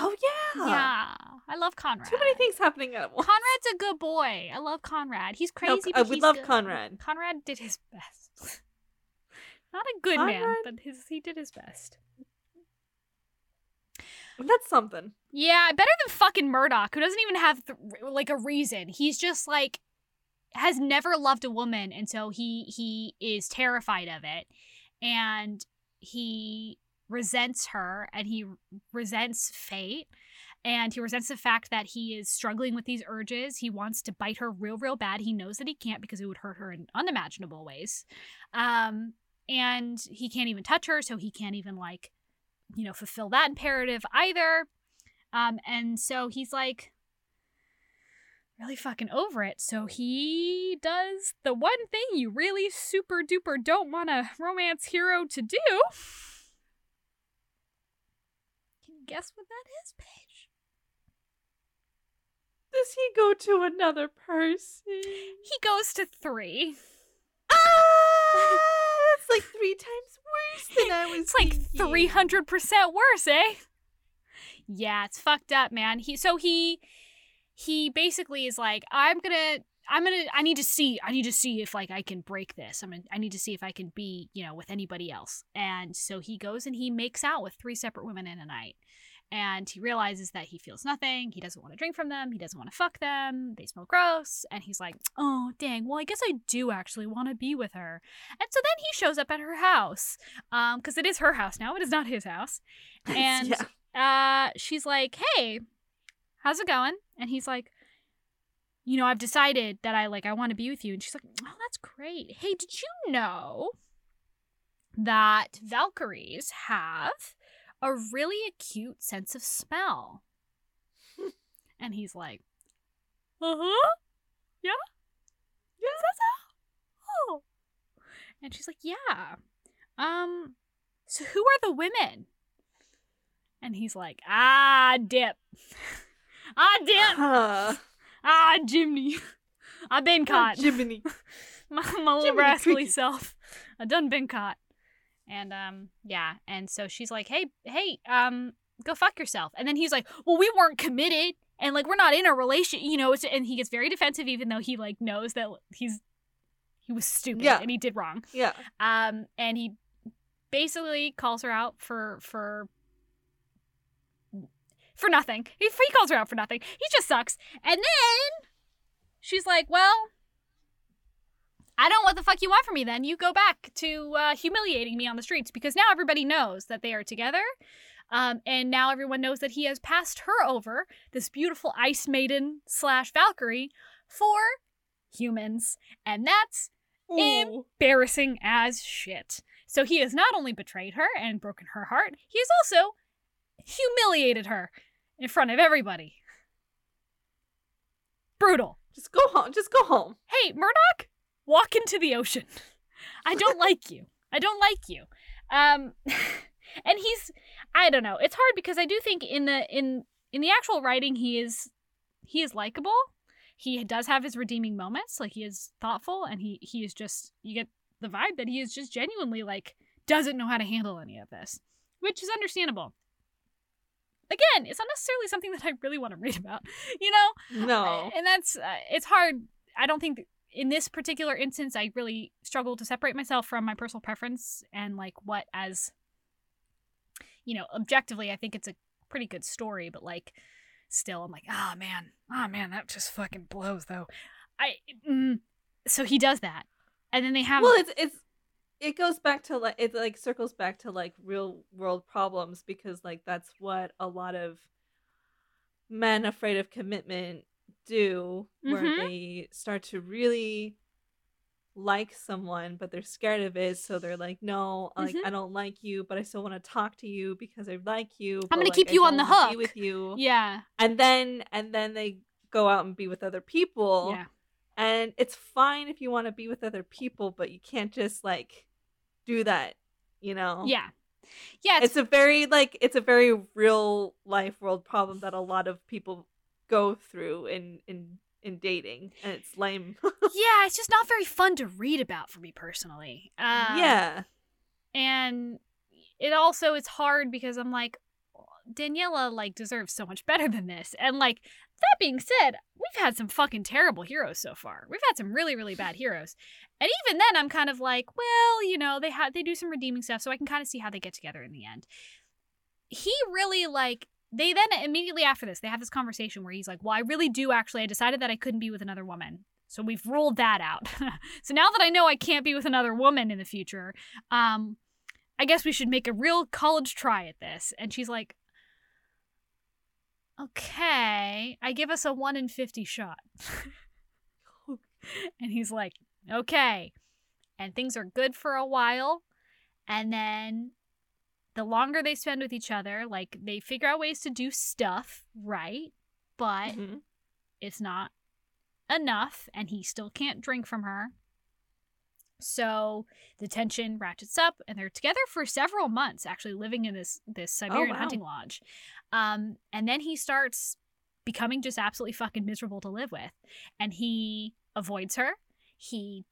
Oh yeah. Yeah, I love Conrad. Too many things happening at once. Conrad's a good boy. I love Conrad. He's No, crazy, uh, but we love good. Conrad. Conrad did his best. Not a good man, but his he did his best. That's something. Yeah, better than fucking Murdoch, who doesn't even have th- like a reason. He's just like has never loved a woman, and so he he is terrified of it, and he resents her, and he resents fate, and he resents the fact that he is struggling with these urges. He wants to bite her real, real bad. He knows that he can't because it would hurt her in unimaginable ways, um, and he can't even touch her, so he can't even like you know fulfill that imperative either. Um, and so he's like really fucking over it. So he does the one thing you really super duper don't want a romance hero to do. Guess what that is, Paige? Does he go to another person? He goes to three. Ah, that's like three times worse than I was. It's like three hundred percent worse, eh? Yeah, it's fucked up, man. He so he he basically is like, I'm gonna I'm gonna I need to see I need to see if like I can break this. I'm gonna, I need to see if I can be, you know, with anybody else. And so he goes and he makes out with three separate women in a night. And he realizes that he feels nothing. He doesn't want to drink from them. He doesn't want to fuck them. They smell gross. And he's like, oh, dang. Well, I guess I do actually want to be with her. And so then he shows up at her house um because it is her house now it is not his house and yeah. uh she's like hey how's it going and he's like you know i've decided that i like i want to be with you and she's like oh that's great hey did you know that valkyries have a really acute sense of smell And he's like, Uh huh. Yeah? Yeah. Is that so? Oh. And she's like, Yeah. Um, so who are the women? And he's like, Ah, dip. ah, dip. Huh. Ah, Jimmy. I've been caught. Jiminy. my, my little Jiminy rascally Cricket. self. I done been caught. And um, yeah. And so she's like, Hey, hey, um, go fuck yourself. And then he's like, Well, we weren't committed, and like we're not in a relation, you know. And he gets very defensive, even though he like knows that he's he was stupid Yeah. and he did wrong. Yeah. Um, and he basically calls her out for for for nothing. He, he calls her out for nothing. He just sucks. And then she's like, "Well, I don't know what the fuck you want from me. Then you go back to uh, humiliating me on the streets because now everybody knows that they are together." Um, and now everyone knows that he has passed her over, this beautiful ice maiden slash Valkyrie, for humans. And that's Ooh. embarrassing as shit. So he has not only betrayed her and broken her heart, he has also humiliated her in front of everybody. Brutal. Just go home. Just go home. Hey, Murdoch, walk into the ocean. I don't like you. I don't like you. Um and he's I don't know. It's hard because I do think in the in in the actual writing he is he is likable. He does have his redeeming moments. Like he is thoughtful and he he is just you get the vibe that he is just genuinely like doesn't know how to handle any of this, which is understandable. Again, it's not necessarily something that I really want to read about, you know? No. and that's uh, it's hard i don't think in this particular instance i really struggle to separate myself from my personal preference and like what as you know objectively i think it's a pretty good story but like still i'm like oh man oh man that just fucking blows though i mm. so he does that and then they have well, it's it's it goes back to like it like circles back to like real world problems because like that's what a lot of men afraid of commitment do where Mhm. they start to really like someone but they're scared of it so they're like no like Mhm. i don't like you but i still want to talk to you because i like you I'm gonna like, keep I you on the hook." with you yeah and then and then they go out and be with other people yeah and it's fine if you want to be with other people but you can't just like do that you know? Yeah. Yeah it's a very like it's a very real life world problem that a lot of people go through in in in dating and it's lame. Yeah it's just not very fun to read about for me personally. Uh, yeah. and it also it's hard because i'm like daniela like deserves so much better than this. And like that being said we've had some fucking terrible heroes so far. We've had some really really bad heroes. And even then i'm kind of like well you know they had they do some redeeming stuff so i can kind of see how they get together in the end. He really like they then immediately after this they have this conversation where he's like well i really do actually. I decided that i couldn't be with another woman. So we've ruled that out. So now that i know i can't be with another woman in the future um I guess we should make a real college try at this. And she's like, okay, I give us a 1 in 50 shot. and he's like, okay. And things are good for a while. And then the longer they spend with each other, like they figure out ways to do stuff, right? But Mhm. it's not enough and he still can't drink from her. So the tension ratchets up and they're together for several months actually living in this this Siberian wow. hunting lodge. Um and then he starts becoming just absolutely fucking miserable to live with and he avoids her. He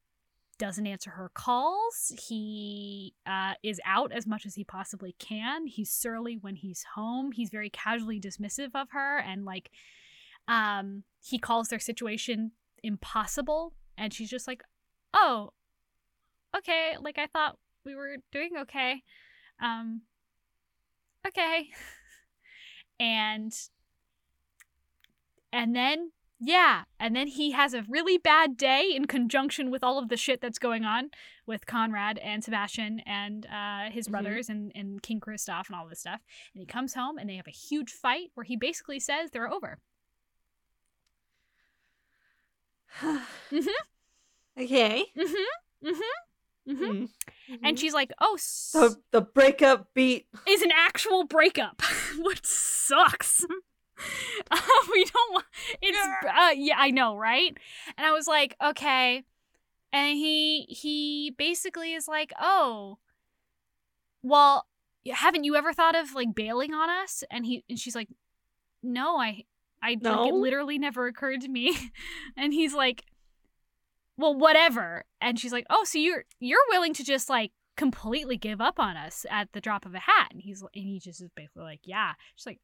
doesn't answer her calls. He uh, is out as much as he possibly can. He's surly when he's home. He's very casually dismissive of her and like um he calls their situation impossible and she's just like oh okay like i thought we were doing okay. Um okay. And and then yeah and then he has a really bad day in conjunction with all of the shit that's going on with conrad and sebastian and uh, his Mhm. brothers and, and king kristoff and all this stuff. And he comes home and they have a huge fight where he basically says they're over. Mhm. okay. Mm-hmm. Mm-hmm mm-hmm. Mhm. and Mhm. she's like oh s- the the breakup beat. is an actual breakup which sucks. Uh, we don't want it's uh, yeah i know right? And i was like okay. And he he basically is like oh well haven't you ever thought of like bailing on us? And he and she's like no i i like, it literally never occurred to me. And he's like well whatever. And she's like oh so you're you're willing to just like completely give up on us at the drop of a hat? And he's and he just is basically like yeah. She's like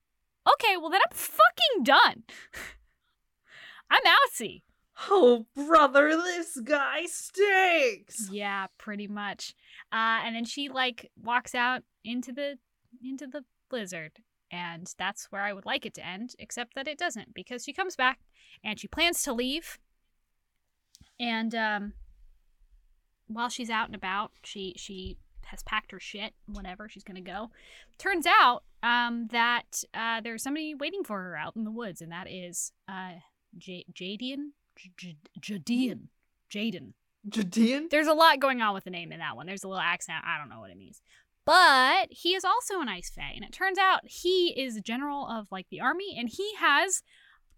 okay well then i'm fucking done. I'm outsy. Oh, brother, this guy stinks. yeah pretty much. Uh and then she like walks out into the into the blizzard. And that's where i would like it to end except that it doesn't because she comes back and she plans to leave and um while she's out and about she she has packed her shit whatever she's gonna go turns out um that uh there's somebody waiting for her out in the woods and that is uh J- jadian J- jadian jaden Judean? there's a lot going on with the name in that one. There's a little accent. I don't know what it means. But he is also an Ice Fae, and it turns out he is a general of like the army, and he has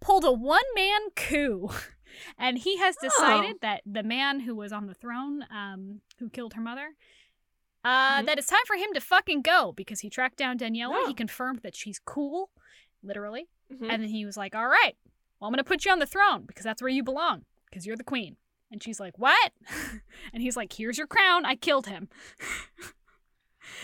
pulled a one man coup. And he has decided that the man who was on the throne, um, who killed her mother, uh, Mhm. that it's time for him to fucking go because he tracked down Daniela. Yeah. He confirmed that she's cool, literally. Mhm. And then he was like, All right, well, I'm going to put you on the throne because that's where you belong because you're the queen. And she's like, What? and he's like, Here's your crown. I killed him.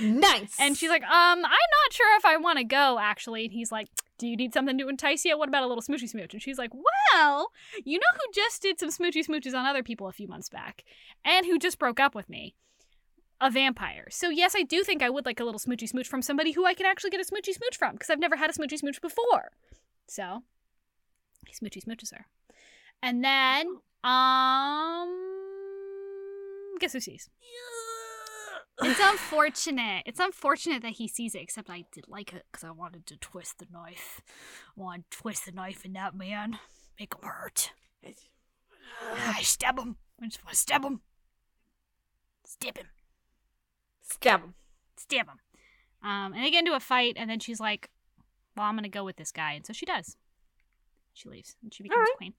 Nice. And she's like, Um, I'm not sure if I want to go, actually. And he's like, Do you need something to entice you? What about a little smoochy smooch? And she's like, Well, you know who just did some smoochy smooches on other people a few months back and who just broke up with me? A vampire. So, yes, I do think I would like a little smoochy smooch from somebody who I can actually get a smoochy smooch from because I've never had a smoochy smooch before. So, he smoochy smooches her. And then, um, guess who sees? It's unfortunate. It's unfortunate that he sees it, except I did like it because I wanted to twist the knife. I wanted to twist the knife in that man. Make him hurt. I stab him. I just want to stab him. Stab him. Stab him. Stab him. Um, and they get into a fight, and then she's like, well, I'm going to go with this guy. And so she does. She leaves, and she becomes Alright. queen.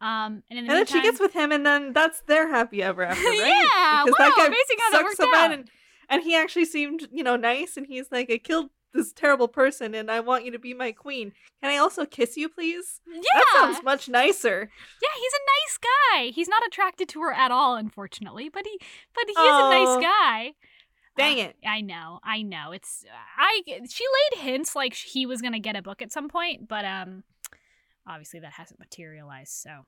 Um, and in the And then she gets with him, and then that's their happy ever after, right? Yeah, because wow, that guy amazing how that worked so out. and and he actually seemed, you know, nice, and he's like, "I killed this terrible person, and I want you to be my queen. Can I also kiss you, please?" yeah, That sounds much nicer. Yeah, he's a nice guy. He's not attracted to her at all, unfortunately, but he but he is a Oh. nice guy. Dang Uh, it. I know, I know. It's I. She laid hints like he was gonna get a book at some point, but um, obviously that hasn't materialized, so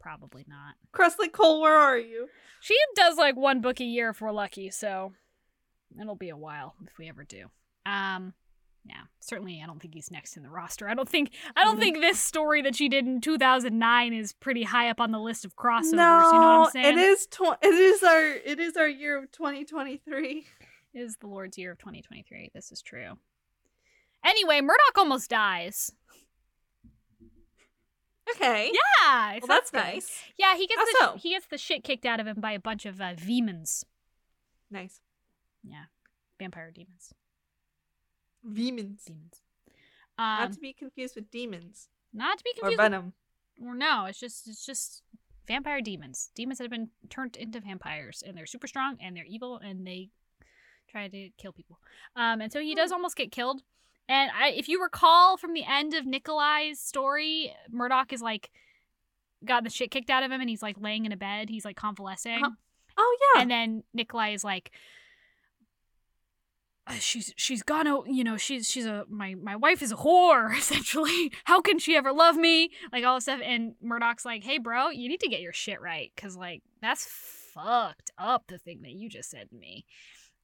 probably not. Kresley Cole, where are you? She does like one book a year if we're lucky, so it'll be a while if we ever do. Um, yeah, certainly I don't think he's next in the roster. I don't think I don't Mhm. think this story that she did in 2009 is pretty high up on the list of crossovers. no, you know what I'm saying? it is. Tw- it is our. It is our year of 2023. It is the Lord's year of 2023. This is true. Anyway, Murdoch almost dies. Okay. Yeah, Well, that's nice. Yeah, he gets How the so? he gets the shit kicked out of him by a bunch of uh, demons. Nice. Yeah, vampire demons. Demons. Demons. Um, not to be confused with demons not to be or confused. with- venom. Or no, it's just it's just vampire demons. Demons that have been turned into vampires, and they're super strong and they're evil and they try to kill people. Um, and so he does almost get killed. And I, if you recall from the end of Nikolai's story, Murdoch is like got the shit kicked out of him, and he's like laying in a bed. He's like convalescing, Uh-huh. Oh yeah. and then Nikolai is like. "Uh, She's she's gone out, you know. She's she's a my my wife is a whore essentially. How can she ever love me? Like all this stuff. And Murdoch's like, hey bro, you need to get your shit right, cause like that's fucked up. The thing that you just said to me.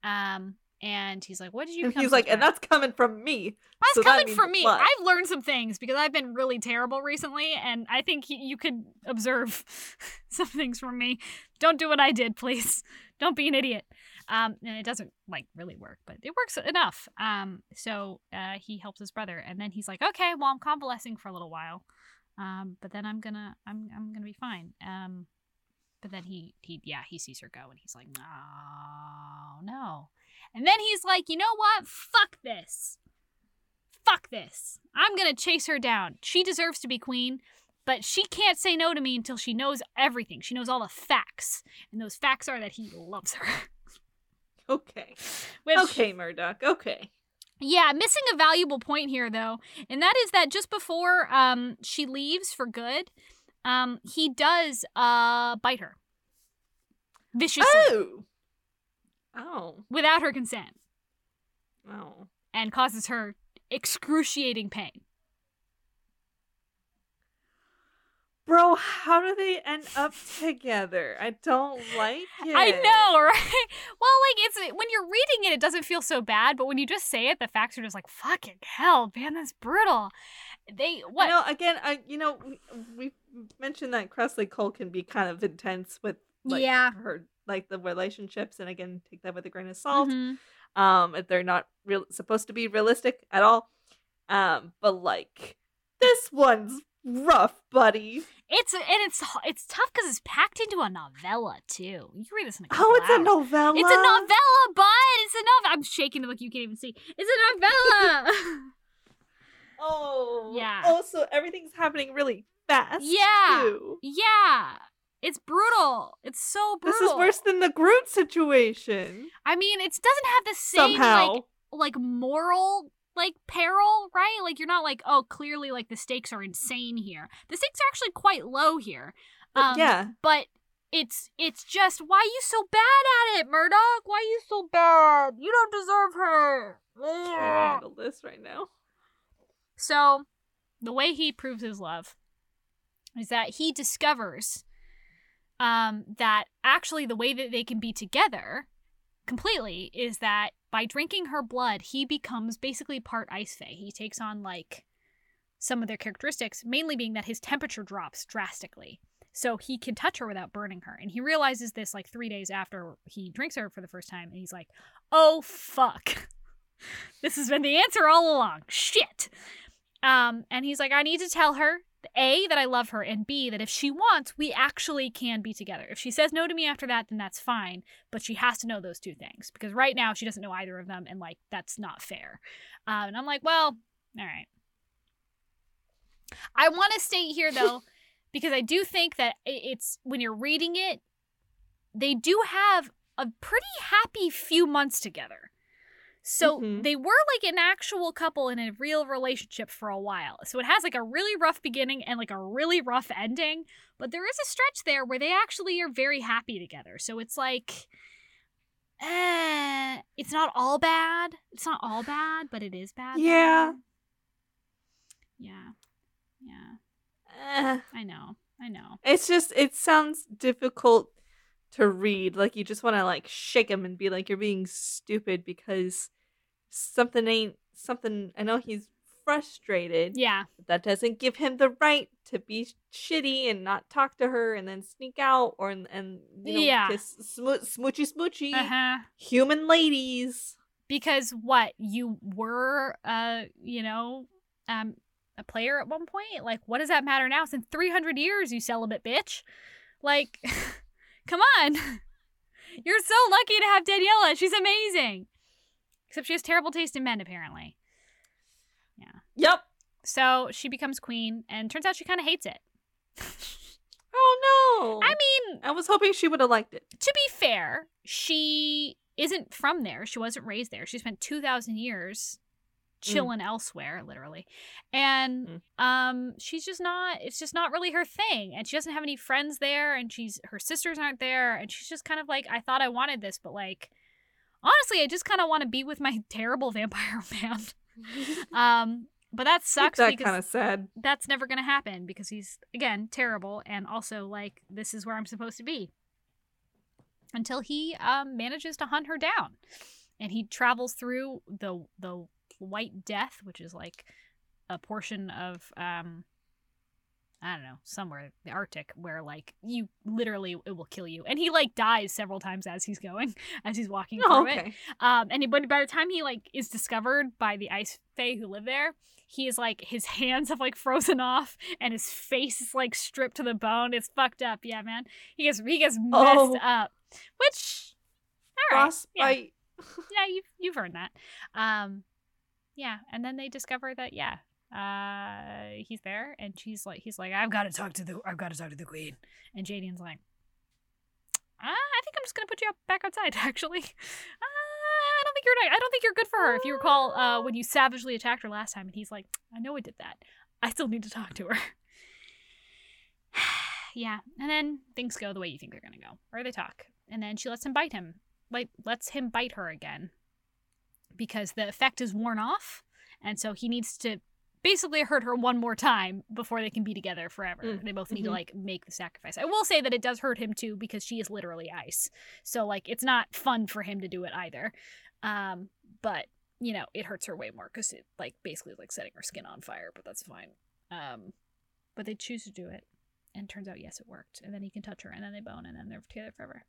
Um, and he's like, what did you? and he's like, and that's coming from me. That's So coming means from me. what? I've learned some things because I've been really terrible recently, and I think y- you could observe some things from me. Don't do what I did, please. Don't be an idiot. Um, and it doesn't like really work, but it works enough. Um, so uh, he helps his brother, and then he's like, "Okay, well, I'm convalescing for a little while, um, but then I'm gonna, I'm, I'm gonna be fine." Um, but then he, he, yeah, he sees her go, and he's like, "No, no," and then he's like, "You know what? Fuck this." fuck this. I'm gonna chase her down. She deserves to be queen, but she can't say no to me until she knows everything. She knows all the facts. And those facts are that he loves her. Okay. Which, Okay, Murdoch. Okay. Yeah, missing a valuable point here though, and that is that just before um she leaves for good, um he does uh bite her viciously Oh. Oh. without her consent Oh. and causes her excruciating pain. Bro, how do they end up together? I don't like it. I know, right? Well, like it's when you're reading it, it doesn't feel so bad, but when you just say it, the facts are just like fucking hell, man, that's brutal. They what? You know, again, I you know we, we mentioned that Kresley Cole can be kind of intense with like Yeah. her like the relationships, and again, take that with a grain of salt. Mhm. Um, if they're not real supposed to be realistic at all. Um, but like this one's rough, buddy. It's and it's it's tough because it's packed into a novella too. You can read this in a couple Oh, it's a novella. It's a novella, bud. It's a novella. I'm shaking to look. You can't even see. It's a novella. Oh, Yeah. Oh, so everything's happening really fast. Yeah. too. yeah, it's brutal. It's so brutal. This is worse than the Groot situation. I mean, it doesn't have the same Somehow. like like moral like peril, right? Like you're not like, oh, clearly like the stakes are insane here. The stakes are actually quite low here. Um, yeah. But it's it's just why you so bad at it, Murdoch? Why you so bad? You don't deserve her. Can't handle this right now. So, the way he proves his love is that he discovers um, that actually the way that they can be together completely is that by drinking her blood, he becomes basically part Ice Fae. He takes on like some of their characteristics, mainly being that his temperature drops drastically. So he can touch her without burning her. And he realizes this like three days after he drinks her for the first time. And he's like, oh, fuck. this has been the answer all along. Shit. Um, and he's like, I need to tell her A, that I love her, and B, that if she wants, we actually can be together. If she says no to me after that, then that's fine. But she has to know those two things because right now she doesn't know either of them, and like, that's not fair. Um, and I'm like, well, all right. I want to state here though, because I do think that it's when you're reading it, they do have a pretty happy few months together. So Mhm. they were like an actual couple in a real relationship for a while. So it has like a really rough beginning and like a really rough ending, but there is a stretch there where they actually are very happy together. So it's like eh, it's not all bad. It's not all bad, but it is bad. Yeah. Yeah. Yeah. Eh. I know. I know. It's just it sounds difficult to read. Like you just want to like shake him and be like you're being stupid because something ain't something. I know he's frustrated. Yeah. But that doesn't give him the right to be shitty and not talk to her and then sneak out or and, and you know Yeah. kiss smo- smoochy smoochy Uh-huh. human ladies. Because what? You were uh, you know, um a player at one point? Like what does that matter now? Since 300 years, you celibate bitch. Like come on. You're so lucky to have Daniela. She's amazing. Except she has terrible taste in men apparently. Yeah. Yep. So she becomes queen and turns out she kind of hates it. Oh no. I mean, I was hoping she would have liked it. to be fair, she isn't from there. She wasn't raised there. She spent 2,000 years chilling elsewhere, literally. And Mm. um she's just not it's just not really her thing. And she doesn't have any friends there and she's her sisters aren't there and she's just kind of like I thought I wanted this, but like honestly, I just kind of want to be with my terrible vampire man. um but that sucks that because kind of sad. that's never going to happen because he's again terrible and also like this is where I'm supposed to be until he um, manages to hunt her down and he travels through the the white death which is like a portion of um I don't know, somewhere the Arctic where like you literally it will kill you. And he like dies several times as he's going, as he's walking Oh, through it. okay. Um, and he, but by the time he like is discovered by the ice fae who live there, he is like his hands have like frozen off and his face is like stripped to the bone. It's fucked up, yeah, man. He gets he gets messed Oh. up, which all right, yeah, yeah, you've you've heard that. Um, yeah, and then they discover that yeah, uh, he's there, and she's like, he's like, I've got to talk to the, I've got to talk to the queen, and Jadian's like, uh, I think I'm just gonna put you back outside. Actually, uh, I don't think you're, I don't think you're good for her. If you recall, uh, when you savagely attacked her last time, and he's like, I know I did that. I still need to talk to her. yeah, and then things go the way you think they're gonna go, or they talk, and then she lets him bite him, like lets him bite her again, because the effect is worn off, and so he needs to basically hurt her one more time before they can be together forever. Mm, They both need mhm. to like make the sacrifice. I will say that it does hurt him too because she is literally ice. So like it's not fun for him to do it either. Um, but you know, it hurts her way more because it like basically is like setting her skin on fire, but that's fine. Um, but they choose to do it. And turns out, yes, it worked. And then he can touch her, and then they bone, and then they're together forever.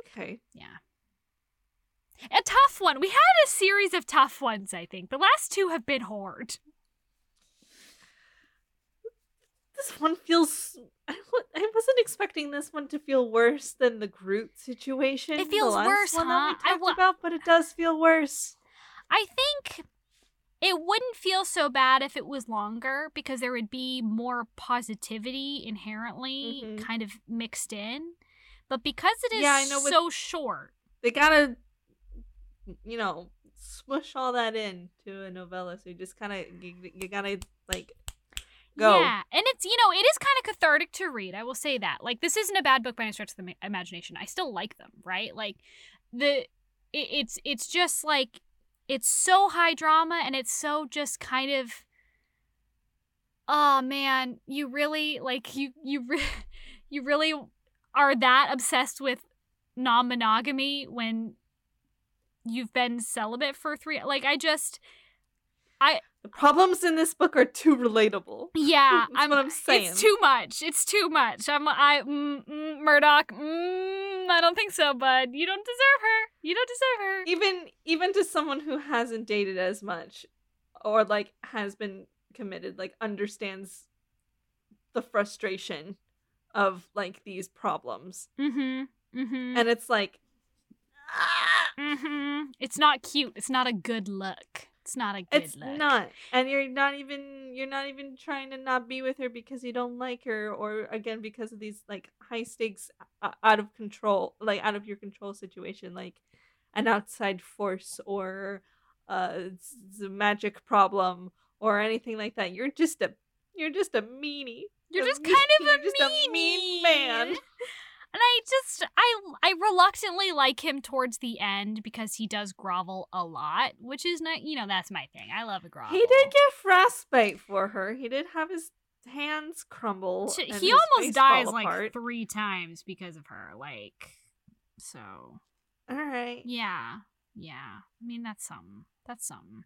Okay. Yeah. A tough one. We had a series of tough ones, I think. The last two have been hard. This one feels. I, I wasn't expecting this one to feel worse than the Groot situation. It feels worse, one huh? That we I talked wa- about, but it does feel worse. I think it wouldn't feel so bad if it was longer because there would be more positivity inherently Mhm. kind of mixed in. But because it is Yeah, I know so short, They gotta, you know, smush all that in to a novella. So you just kind of you, you gotta like go. Yeah, and it's you know it is kind of cathartic to read. I will say that. Like this isn't a bad book by any stretch of the ma- imagination. I still like them, right? Like the it, it's it's just like it's so high drama and it's so just kind of oh man, you really like you you re- you really are that obsessed with non-monogamy when you've been celibate for 3 like I just i The problems in this book are too relatable. yeah, That's what I'm saying. It's too much. It's too much. I'm I mm, mm, Murdoch. Mm, I don't think so, bud. You don't deserve her. You don't deserve her. even even to someone who hasn't dated as much or like has been committed like understands the frustration of like these problems Mm-hmm. Mm-hmm. and it's like ah, mm-hmm. It's not cute. It's not a good look. It's not a good look. it's look. not and you're not even you're not even trying to not be with her because you don't like her or again because of these like high stakes uh, out of control like out of your control situation like an outside force or uh a magic problem or anything like that you're just a you're just a meanie You're just kind of a you're just a mean meanie. man. And I just I I reluctantly like him towards the end because he does grovel a lot, which is not you know that's my thing. I love a grovel. he did get frostbite for her he did have his hands crumble he almost dies like three times because of her. Like, so all right yeah, yeah. I mean, that's something. That's something.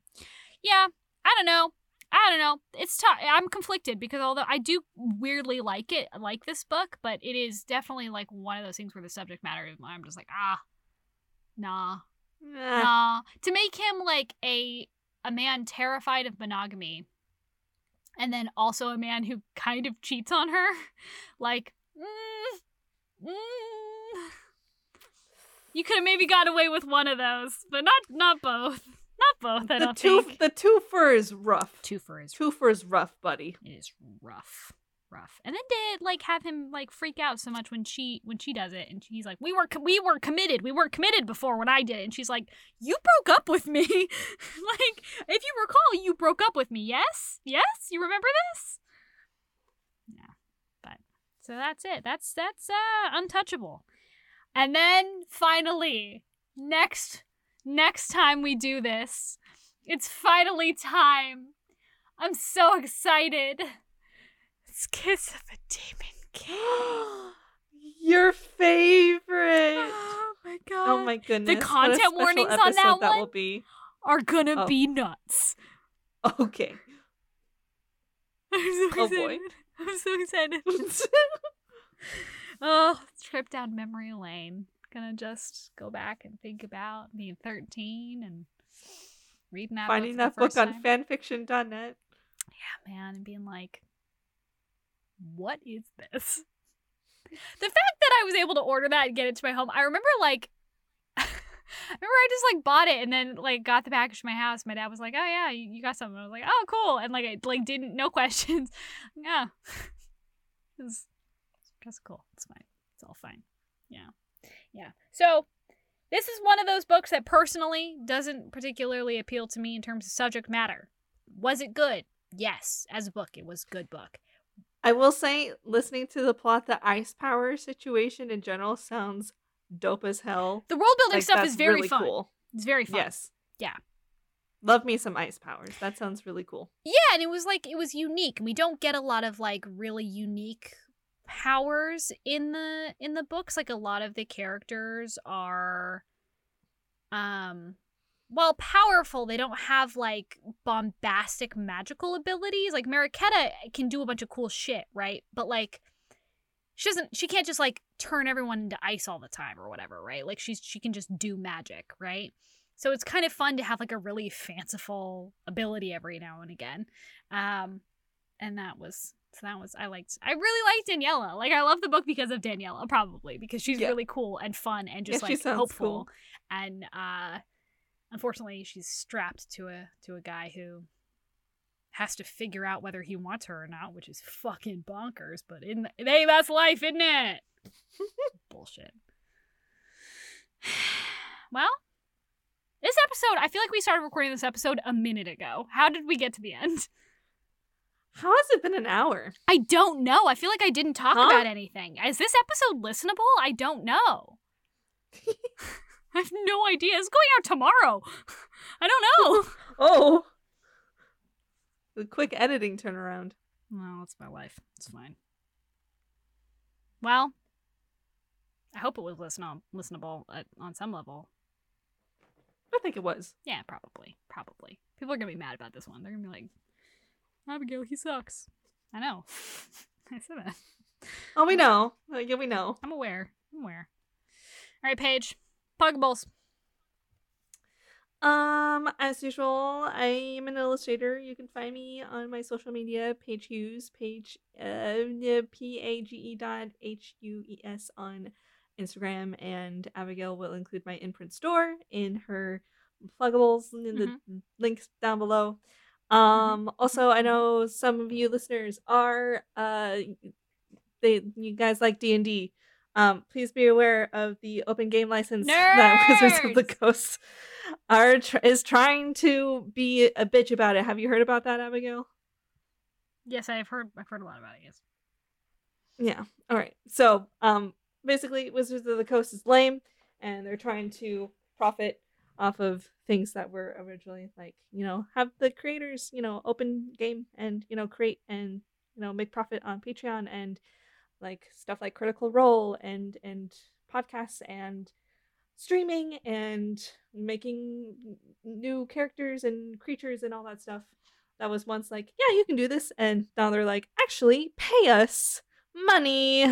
Yeah, I don't know. I don't know. It's tough. I'm conflicted because although I do weirdly like it, like this book, but it is definitely like one of those things where the subject matter, I'm just like, ah, nah, Nah. nah. To make him like a a man terrified of monogamy, and then also a man who kind of cheats on her, like, mm, mm. you could have maybe got away with one of those, but not not both, not both. I the don't two think. the twofer is rough. Twofer is Twofer is rough, buddy. it is rough rough and then to like have him like freak out so much when she when she does it and he's like we were we were committed we weren't committed before when i did it and she's like you broke up with me like if you recall you broke up with me yes yes you remember this yeah but so that's it that's that's uh untouchable and then finally next next time we do this it's finally time i'm so excited it's Kiss of a Demon King. Your favorite. Oh, oh my god. Oh my goodness. what a content warnings on that that one? will be. Are gonna Oh. be nuts. Okay. I'm so Oh, excited. boy. I'm so excited. oh, trip down memory lane. Gonna just go back and think about being 13 and reading that Finding book that book first on time. fanfiction.net. Yeah, man, and being like, what is this? The fact that I was able to order that and get it to my home, I remember like, I remember I just like bought it and then like got the package to my house. My dad was like, "Oh yeah, you, you got something." I was like, "Oh cool," and like I like didn't no questions. yeah, it's just cool. It's fine. It's all fine. Yeah, yeah. So this is one of those books that personally doesn't particularly appeal to me in terms of subject matter. Was it good? Yes, as a book, it was a good book. I will say, listening to the plot, the ice power situation in general sounds dope as hell. The world building Like, stuff is very really fun. cool. It's very fun. Yes. Yeah. Love me some ice powers. That sounds really cool. Yeah, and it was like it was unique. We don't get a lot of like really unique powers in the in the books. Like a lot of the characters are um while powerful, they don't have like bombastic magical abilities. Like Mariketa can do a bunch of cool shit, right? But like she doesn't she can't just like turn everyone into ice all the time or whatever, right? Like she's she can just do magic, right? So it's kind of fun to have like a really fanciful ability every now and again. Um and that was so that was I liked I really liked Daniela. Like I love the book because of Daniela, probably because she's Yeah. really cool and fun and just Yeah, like hopeful. cool. And uh unfortunately she's strapped to a to a guy who has to figure out whether he wants her or not, which is fucking bonkers, but in hey, that's life, isn't it? Bullshit. Well, this episode, I feel like we started recording this episode a minute ago. How did we get to the end? How has it been an hour? I don't know. I feel like I didn't talk Huh? about anything. Is this episode listenable? I don't know. I have no idea. It's going out tomorrow. I don't know. Oh. The quick editing turnaround. well, it's my life. It's fine. Well, I hope it was listen- listenable at, on some level. I think it was. Yeah, probably. Probably. People are going to be mad about this one. They're going to be like, Abigail, he sucks. I know. I said that. Oh, we know. Uh, yeah, we know. I'm aware. I'm aware. All right, Paige. Pokeballs. Um, as usual, I am an illustrator. You can find me on my social media, Page Hughes, page uh, P A G E dot H U E S on Instagram, and Abigail will include my imprint store in her pluggables in the links down below. Um, also, I know some of you listeners are uh, they you guys like D and D. Um, please be aware of the open game license that Wizards of the Coast are tr- is trying to be a bitch about it. Have you heard about that, Abigail? Yes, I've heard. I've heard a lot about it. Yes. Yeah. All right. So, um, basically, Wizards of the Coast is lame, and they're trying to profit off of things that were originally like, you know, have the creators, you know, open game and you know create and you know make profit on Patreon and like stuff like Critical Role and and podcasts and streaming and making new characters and creatures and all that stuff. That was once like, yeah, you can do this, and now they're like, actually, pay us money.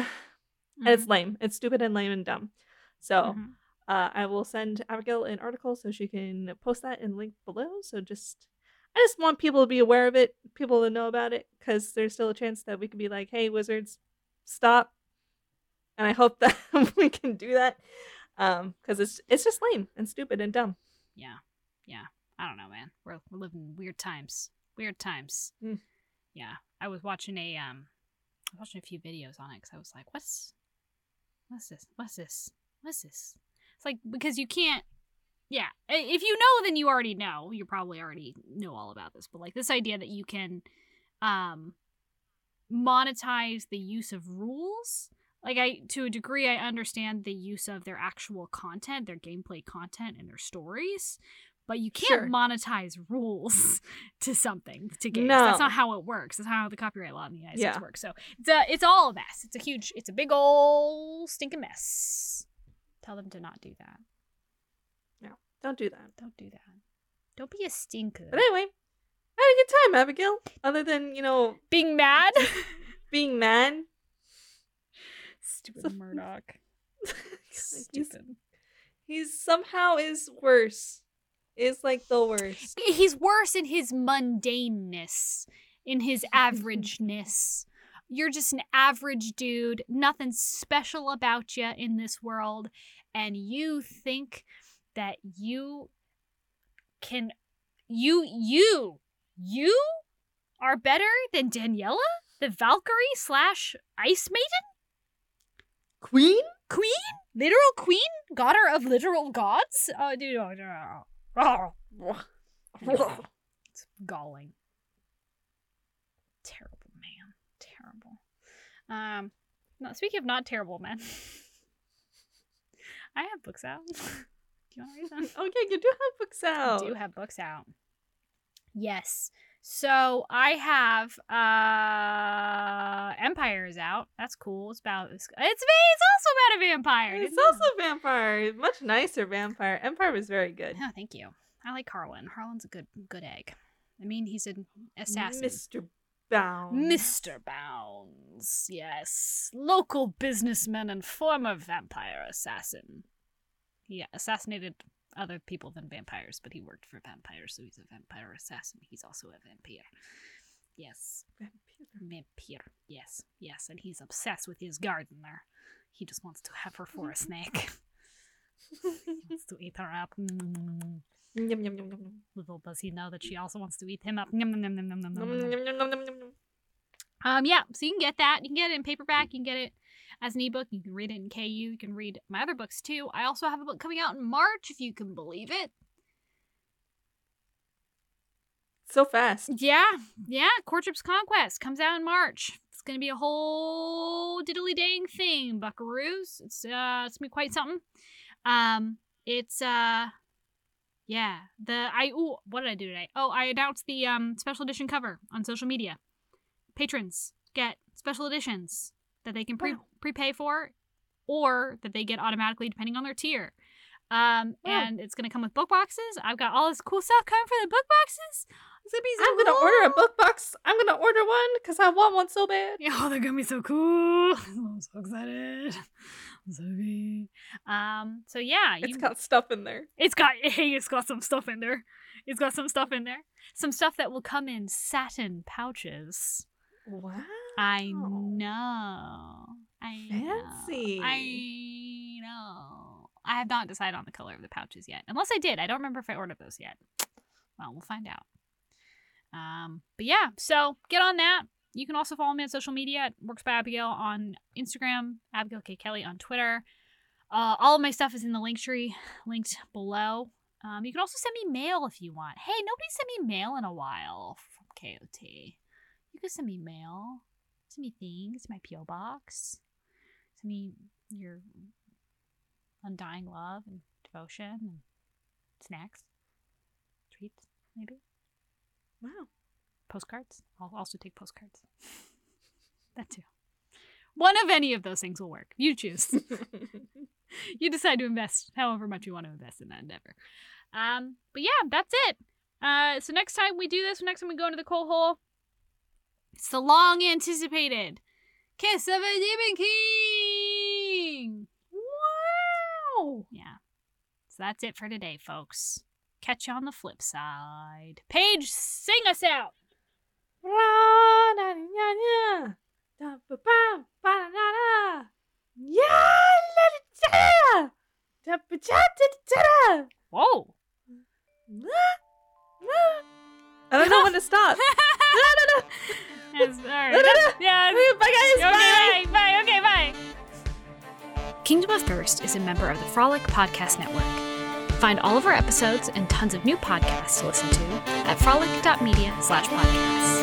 And it's lame. It's stupid and lame and dumb. So Mhm. Uh, I will send Abigail an article so she can post that in link below. So just, I just want people to be aware of it, people to know about it, because there's still a chance that we could be like, hey, wizards, stop. And I hope that we can do that, um, because it's it's just lame and stupid and dumb. Yeah. Yeah. I don't know, man. We're we're living weird times. Weird times. Mm. Yeah. I was watching a um, I was watching a few videos on it because I was like, what's, what's this? What's this? What's this? It's like because you can't. Yeah, if you know, then you already know. You probably already know all about this. But like this idea that you can, um, monetize the use of rules. Like I, to a degree, I understand the use of their actual content, their gameplay content, and their stories. But you can't Sure. monetize rules to something to games. No. That's not how it works. That's how the copyright law in the United Yeah. States works. So it's a, it's all a mess. It's a huge, it's a big old stinking mess. Tell them to not do that. No, don't do that. Don't do that. Don't be a stinker. But anyway, I had a good time, Abigail. Other than you know Being mad. being mad. Stupid Murdoch. he's, Stupid. he's somehow is worse. Is like the worst. He's worse in his mundaneness, in his averageness. You're just an average dude, nothing special about you in this world, and you think that you can you you you are better than Daniela, the Valkyrie slash Ice Maiden? Queen? Queen? Literal queen? Godder of literal gods? Oh, dude, oh, no. Oh, oh. it's galling. Terrible, man. Terrible. Um, no, speaking of not terrible, man. I have books out. Do you want to read them? Oh yeah, you do have books out. I do have books out. Yes. So I have uh Empire is out. That's cool. It's about it's it's, it's also about a vampire. It's Isn't it? also vampire. Much nicer vampire. Empire was very good. Oh, thank you. I like Harlan. Harlan's a good good egg. I mean, he's an assassin. Mr. Bound. Mr. Bounds, yes. Local businessman and former vampire assassin. He assassinated other people than vampires, but he worked for vampires, so he's a vampire assassin. He's also a vampire. Yes. Vampire. Yes. Yes. And he's obsessed with his gardener. He just wants to have her for a snack. he wants to eat her up. Yum, yum, yum, yum, yum. Little does he know that she also wants to eat him up. Nom, nom, Yum, yum, yum, yum, yum, yum. Um, yeah, so you can get that. You can get it in paperback. You can get it as an ebook. You can read it in KU. You can read my other books too. I also have a book coming out in March, if you can believe it. So fast. Yeah, yeah. Courtship's Conquest comes out in March. It's gonna be a whole diddly dang thing, Buckaroos. It's uh, it's gonna be quite something. Um, it's uh, yeah. The I ooh, what did I do today? Oh, I announced the um special edition cover on social media. Patrons get special editions that they can pre Wow. prepay for, or that they get automatically depending on their tier. Um, Wow. and it's gonna come with book boxes. I've got all this cool stuff coming for the book boxes. It's gonna be so I'm gonna order a book box. I'm gonna order one because I want one so bad. Yeah, oh, they're gonna be so cool. I'm so excited. I'm so good. Um, so yeah, It's you- got stuff in there. it's got hey, it's got some stuff in there. It's got some stuff in there. Some stuff that will come in satin pouches. Wow. I know. I Fancy. Know. I know. I have not decided on the color of the pouches yet. Unless I did. I don't remember if I ordered those yet. Well, we'll find out. Um, but yeah, so get on that. You can also follow me on social media at Works by Abigail on Instagram, Abigail K. Kelly on Twitter. Uh, all of my stuff is in the link tree linked below. Um, you can also send me mail if you want. Hey, nobody sent me mail in a while from KOT. You can send me mail. Send me things. My P.O. box. Send me your undying love and devotion and snacks, treats, maybe Wow. postcards. I'll also take postcards. that too. One of any of those things will work. You choose. you decide to invest however much you want to invest in that endeavor. Um, but yeah, that's it. Uh, so next time we do this, next time we go into the coal hole, it's the long anticipated Kiss of a Demon King. Yeah. So that's it for today, folks. Catch you on the flip side. Paige, sing us out. Whoa. I don't know when to stop. All right. Yeah. Bye, guys. Okay, bye. Bye. Okay, bye. Kingdom of Thirst is a member of the Frolic Podcast Network. Find all of our episodes and tons of new podcasts to listen to at frolic.media slash podcasts.